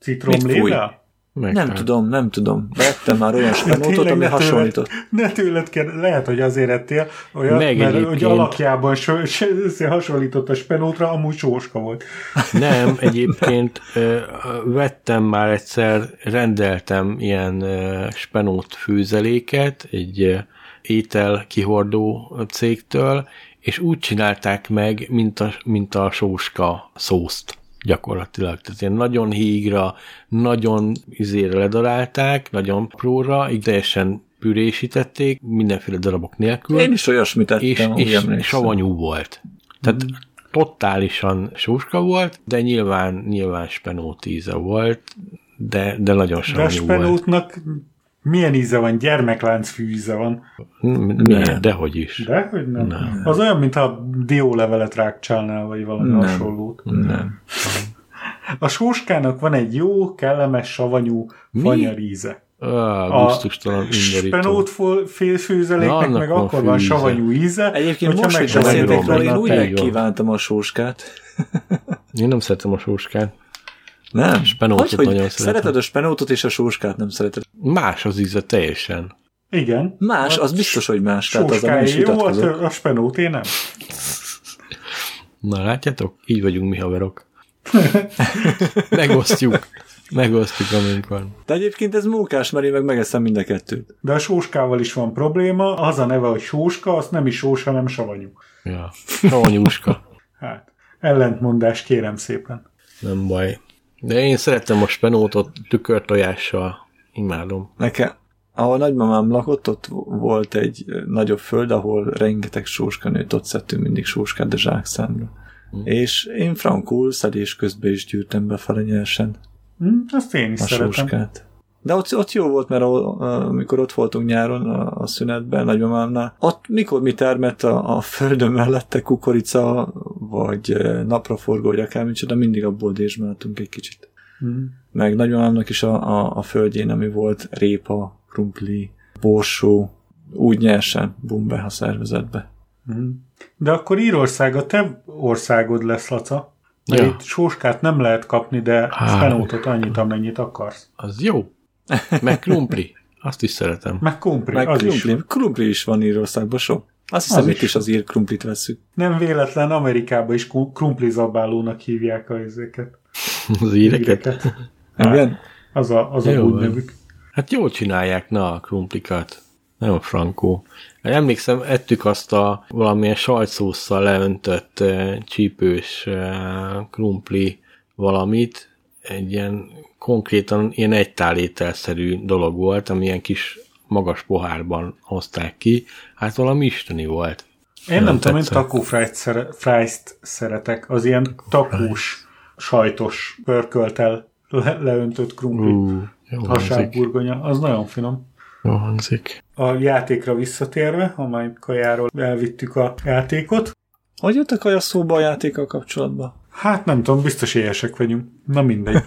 Citromlével? Meg Nem hát. tudom, nem tudom. Vettem már olyan spenótot, ami ne tőled- hasonlított. Ne tőled kell, lehet, hogy azért ettél olyan, Meg mert hogy egyébként. alakjában so, so, hasonlított a spenótra, amúgy sóska volt. Nem, egyébként ö, vettem már egyszer, rendeltem ilyen ö, spenót főzeléket egy ö, étel kihordó cégtől, és úgy csinálták meg, mint a, mint a sóska szószt gyakorlatilag. Tehát ilyen nagyon hígra, nagyon izére ledarálták, nagyon próra, így teljesen pürésítették, mindenféle darabok nélkül Én is olyasmit ettem, és, és emlékszem. savanyú volt. Tehát totálisan sóska volt, de nyilván, nyilván spenót íze volt, de, de nagyon De a savanyú volt. spenótnak milyen íze van? Gyermekláncfű íze van. Milyen, dehogy is. De, hogy nem. nem. Az olyan, mintha diólevelet rákcsálnál, vagy valami Nem. hasonlót. Nem. A sóskának van egy jó, kellemes, savanyú, fanyar íze. Ah, A gusztustalan undorító. spenót fol- fél főzeléknek Na, annak meg akkor van savanyú íze. Egyébként most, hogy beszéltek róla, én a úgy megkívántam a sóskát. Én nem szeretem a sóskát. Nem? Spenótot hogy, hogy nagyon szeretem. szereted a spenótot és a sóskát nem szereted. Más az íze teljesen. Igen. Más, az biztos, hogy más. Tehát az nem is jó, a, a spenót én nem. Na, látjátok? Így vagyunk mi haverok. Megosztjuk. Megosztjuk, amink van. De egyébként ez mókás, mert én meg megeszem mind a kettőt. De a sóskával is van probléma. Az a neve, hogy sóska, az nem is sós, hanem savanyú. Ja. Savanyúska. Hát, ellentmondás kérem szépen. Nem baj. De én szeretem a spenótot tükörtojással. Imádom. Nekem, ahol nagymamám lakott, ott volt egy nagyobb föld, ahol rengeteg sóska nőtt, ott szedtünk mindig sóskát, de zsákszámra. Hm. És én frankul szedés közben is gyűrtem befele nyersen Hm, azt én is a szeretem. sóskát. De ott, ott jó volt, mert amikor ott voltunk nyáron a, a szünetben, nagymamámnál, ott mikor mi termett a, a földön mellette kukorica, vagy ö, napraforgó, vagy akármicsoda, mindig abból dézsmáltunk egy kicsit. Hm. Meg nagymamámnak is a, a, a földjén, ami volt répa, krumpli, borsó, úgy nyersen, bumbe a szervezetbe. Hm. De akkor Írország a te országod lesz, Laca. Ja. itt sóskát nem lehet kapni, de spenótot annyit, amennyit akarsz. Az jó. Meg krumpli. Azt is szeretem. Meg kumpri, Meg az is. krumpli, krumpli is van Írországban sok. Azt hiszem, Az itt is. is az ír krumplit veszük. Nem véletlen Amerikában is krumplizabálónak hívják a ezeket. Az íreket. Igen? Az a, az a Jó úgy nevük. Hát jól csinálják, na, a krumplikat. Nagyon frankó. Emlékszem, ettük azt a valamilyen sajtszósszal leöntött eh, csípős eh, krumpli valamit, egy ilyen konkrétan ilyen egytálételszerű dolog volt, ami ilyen kis magas pohárban hozták ki. Hát valami isteni volt. Én nem, Nem tudom, én szere- fries-t szeretek. Az ilyen takós, sajtos, pörköltel le- leöntött krumpli. Hangzik. Haságburgonya, az nagyon finom. Jó hangzik. A játékra visszatérve, amely kajáról elvittük a játékot, Hogy jött a szóba a játékkal kapcsolatban? Hát nem tudom, biztos éhesek vagyunk. Na mindegy.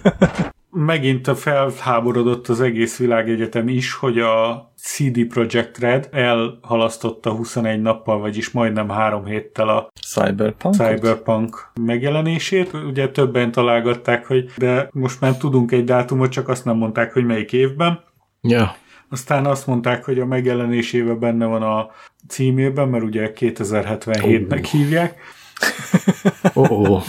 Megint a felháborodott az egész világegyetem is, hogy a CD Projekt Red elhalasztotta 21 nappal, vagyis majdnem három héttel a Cyberpunk? Cyberpunk megjelenését. Ugye többen találgatták, hogy de most már tudunk egy dátumot, csak azt nem mondták, hogy melyik évben. Ja, Aztán azt mondták, hogy a megjelenésével benne van a címében, mert ugye 2077-nek hívják. ó, ó.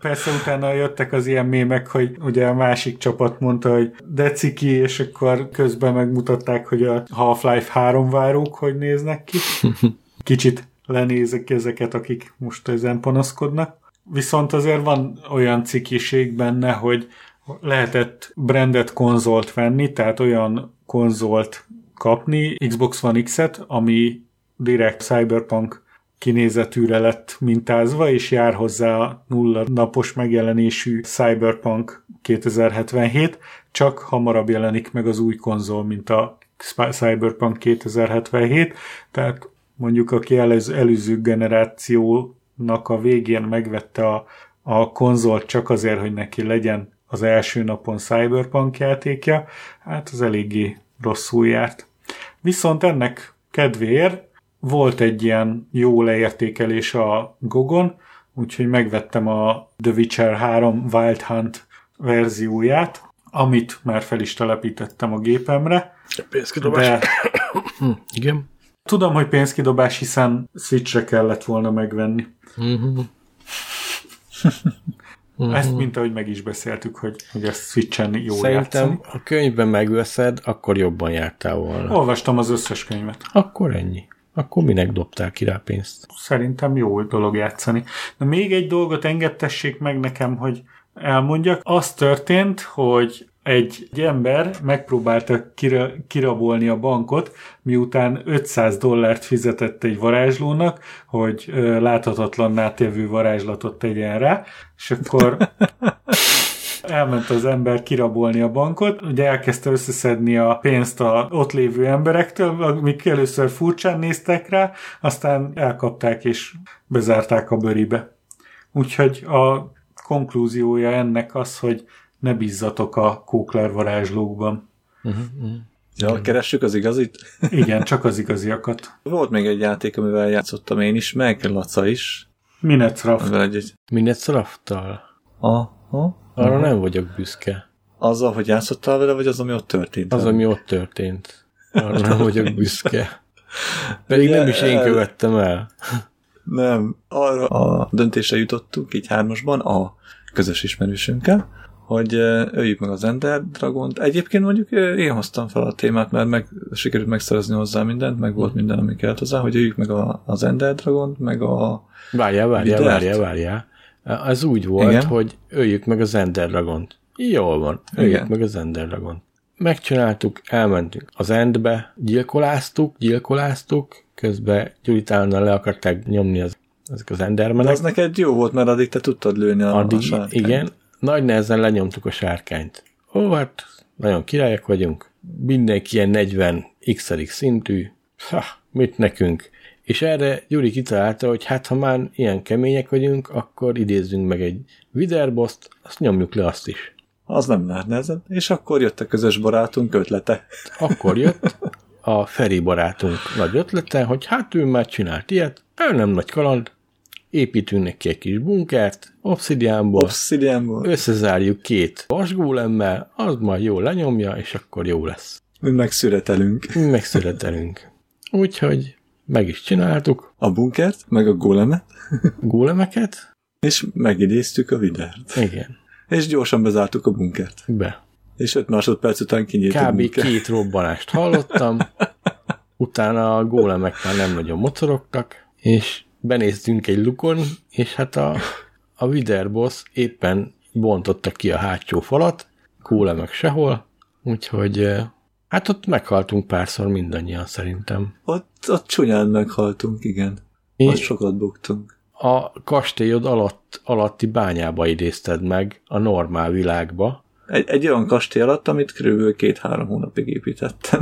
Persze utána jöttek az ilyen mémek, hogy ugye a másik csapat mondta, hogy de ciki, és akkor közben megmutatták, hogy a Half-Life 3 várók hogy néznek ki. Kicsit lenézek ezeket, akik most ezen panaszkodnak. Viszont azért van olyan cikiség benne, hogy lehetett branded konzolt venni, tehát olyan konzolt kapni, Xbox One X-et, ami direkt Cyberpunk kinézetűre lett mintázva, és jár hozzá a nulla napos megjelenésű Cyberpunk 2077, csak hamarabb jelenik meg az új konzol, mint a Cyberpunk 2077, tehát mondjuk aki előző, előző generációnak a végén megvette a, a konzolt csak azért, hogy neki legyen az első napon Cyberpunk játékja, hát az eléggé rosszul járt. Viszont ennek kedvéért volt egy ilyen jó leértékelés a Gogon, úgyhogy megvettem a The Witcher 3 Wild Hunt verzióját, amit már fel is telepítettem a gépemre. Pénzkidobás. De Igen. Tudom, hogy pénzkidobás, hiszen Switchre kellett volna megvenni. Uh-huh. Ezt, mint ahogy meg is beszéltük, hogy, hogy ezt Switchen jó Szerintem, játszani. ha könyvben megveszed, akkor jobban jártál volna. Olvastam az összes könyvet. Akkor ennyi. Akkor minek dobtál ki rá pénzt? Szerintem jó dolog játszani. De még egy dolgot engedtessék meg nekem, hogy elmondjak. Az történt, hogy egy, egy ember megpróbálta kira, kirabolni a bankot, miután 500 dollárt fizetett egy varázslónak, hogy ö, láthatatlanná tévő varázslatot tegyen rá, és akkor elment az ember kirabolni a bankot, ugye elkezdte összeszedni a pénzt a ott lévő emberektől, amik először furcsán néztek rá, aztán elkapták és bezárták a bőribe. Úgyhogy a konklúziója ennek az, hogy ne bízzatok a kókler varázslókban. Ja, keressük az igazit? Igen, csak az igaziakat. Volt még egy játék, amivel játszottam én is, meg Laca is. Minecraft. Egy... Minecraft-tal? Aha. Arra nem vagyok büszke. Azzal, hogy játszottál vele, vagy az, ami ott történt? Az, ami ott történt. Arra nem vagyok büszke. Pedig nem is én követtem el. Nem. Arra a döntésre jutottunk, így hármasban, a közös ismerősünkkel, hogy öljük meg az Ender Dragont. Egyébként mondjuk én hoztam fel a témát, mert meg, sikerült megszerezni hozzá mindent, meg volt minden, ami kellett hozzá, hogy öljük meg a, az Ender Dragont, meg a... Várjál, várjál, várjál, várjál. Ez úgy volt, Igen? Hogy öljük meg az Ender Dragont. Jól van, öljük Igen. meg az Ender Dragont. Megcsináltuk, elmentünk az Endbe, gyilkoláztuk, gyilkoláztuk, közben Gyuritánnal le akarták nyomni az, ezek az De Endermenek. az neked jó volt, mert addig te tudtad lőni a, Addig, a sárkányt. igen, nagy nehezen lenyomtuk a sárkányt. Ó, hát nagyon királyok vagyunk, mindenki ilyen 40 x szintű, ha, mit nekünk. És erre Gyuri kitalálta, hogy hát ha már ilyen kemények vagyunk, akkor idézzünk meg egy Widerboszt, azt nyomjuk le azt is. Az nem lehet nehezen. És akkor jött a közös barátunk ötlete. Akkor jött a Feri barátunk nagy ötlete, hogy hát ő már csinált ilyet, ő nem nagy kaland, építünk neki egy kis bunkert, obszidiánból, Obsidianból. összezárjuk két vasgólemmel, az majd jól lenyomja, és akkor jó lesz. Mi megszüretelünk. Mi megszületelünk. Úgyhogy meg is csináltuk A bunkert, meg a gólemet, gólemeket. és megidéztük a vidert. Igen, És gyorsan bezártuk a bunkert. be. És 5 másodperc után kinyílt a Kb. bunker. két robbanást hallottam, utána a gólemek már nem nagyon mocorogtak, és benéztünk egy lukon, és hát a, a Widerboss éppen bontotta ki a hátsó falat, gólemek sehol, úgyhogy eh, hát ott meghaltunk párszor mindannyian szerintem. Ott, ott csúnyán meghaltunk, igen. És- Ott sokat buktunk. A kastélyod alatt, alatti bányába idézted meg a normál világba, Egy, egy olyan kastély alatt, amit kb. két-három hónapig építettem.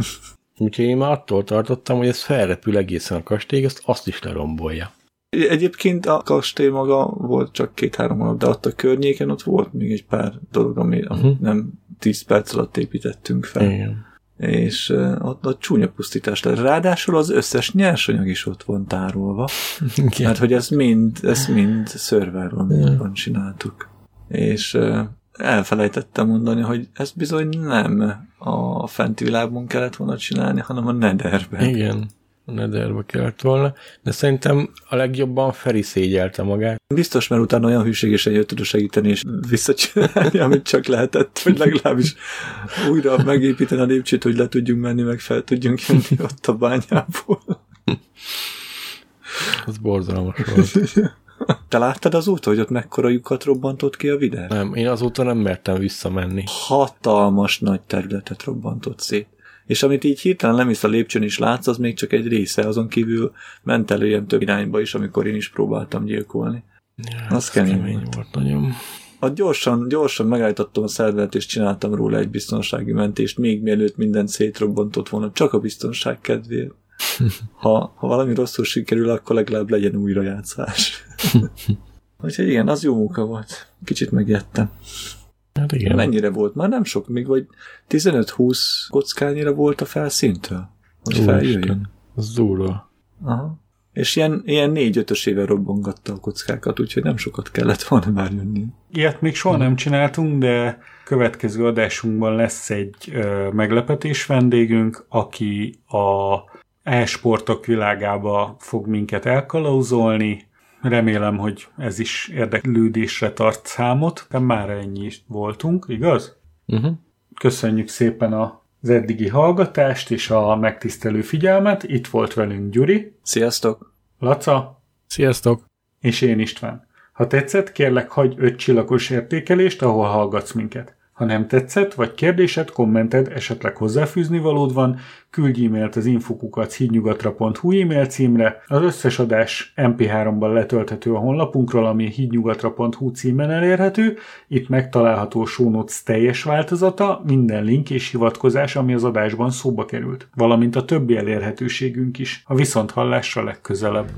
úgyhogy én már attól tartottam, hogy ez felrepül egészen a kastélyig, azt, azt is lerombolja. Egyébként a kastély maga volt csak két-három hónap, de ott a környéken ott volt még egy pár dolog, ami uh-huh. Nem 10 perc alatt építettünk fel. Igen. És ott, ott csúnya pusztítás lett. Ráadásul az összes nyersanyag is ott van tárolva. Igen. Mert hogy ez mind, ez mind szerverban csináltuk. És elfelejtettem mondani, hogy ez bizony nem a fenti világban kellett volna csinálni, hanem a nederben. Igen, a nederbe kellett volna, de szerintem a legjobban Feri szégyelte magát. Biztos, mert utána olyan hűségesen jött oda segíteni és visszacsinálni, amit csak lehetett, hogy legalábbis újra megépíteni a lépcsőt, hogy le tudjunk menni, meg fel tudjunk jönni ott a bányából. Az borzalmas volt. Te láttad azóta, hogy ott mekkora lyukat robbantott ki a videó? Nem, én azóta nem mertem visszamenni. hatalmas nagy területet robbantott szét. És amit így hirtelen lemész a lépcsőn is látsz, az még csak egy része, azon kívül ment elő ilyen több irányba is, amikor én is próbáltam gyilkolni. Ja, Az kemény kemény volt. volt nagyon. A gyorsan, gyorsan megállítottam a szervert, és csináltam róla egy biztonsági mentést, még mielőtt minden szétrobbantott volna, csak a biztonság kedvéért. Ha, ha valami rosszul sikerül, akkor legalább legyen újrajátszás. Úgyhogy igen, az jó munka volt. Kicsit megjettem. Hát igen. Mennyire volt? Már nem sok, még vagy 15-20 kockányira volt a felszíntől? Hogy Úristen, feljöjjön. Az durva. Aha. És ilyen, ilyen négy-ötös éve robbongatta a kockákat, úgyhogy nem sokat kellett volna már jönni. Ilyet még soha nem csináltunk, de következő adásunkban lesz egy ö, meglepetés vendégünk, aki a e-sportok világába fog minket elkalauzolni. Remélem, hogy ez is érdeklődésre tart számot, de már ennyi is voltunk, igaz? Uh-huh. Köszönjük szépen az eddigi hallgatást és a megtisztelő figyelmet. Itt volt velünk Gyuri, Sziasztok! Laca Sziasztok! és én István. Ha tetszett, kérlek hagyj öt csillagos értékelést, ahol hallgatsz minket. Ha nem tetszett, vagy kérdésed, kommented, esetleg hozzáfűzni valód van, küldj e-mailt az infokukat hídnyugatra.hu e-mail címre. Az összes adás MP3-ban letölthető a honlapunkról, ami hídnyugatra.hu címen elérhető. Itt megtalálható a show notes teljes változata, minden link és hivatkozás, ami az adásban szóba került. Valamint a többi elérhetőségünk is. A viszonthallásra legközelebb.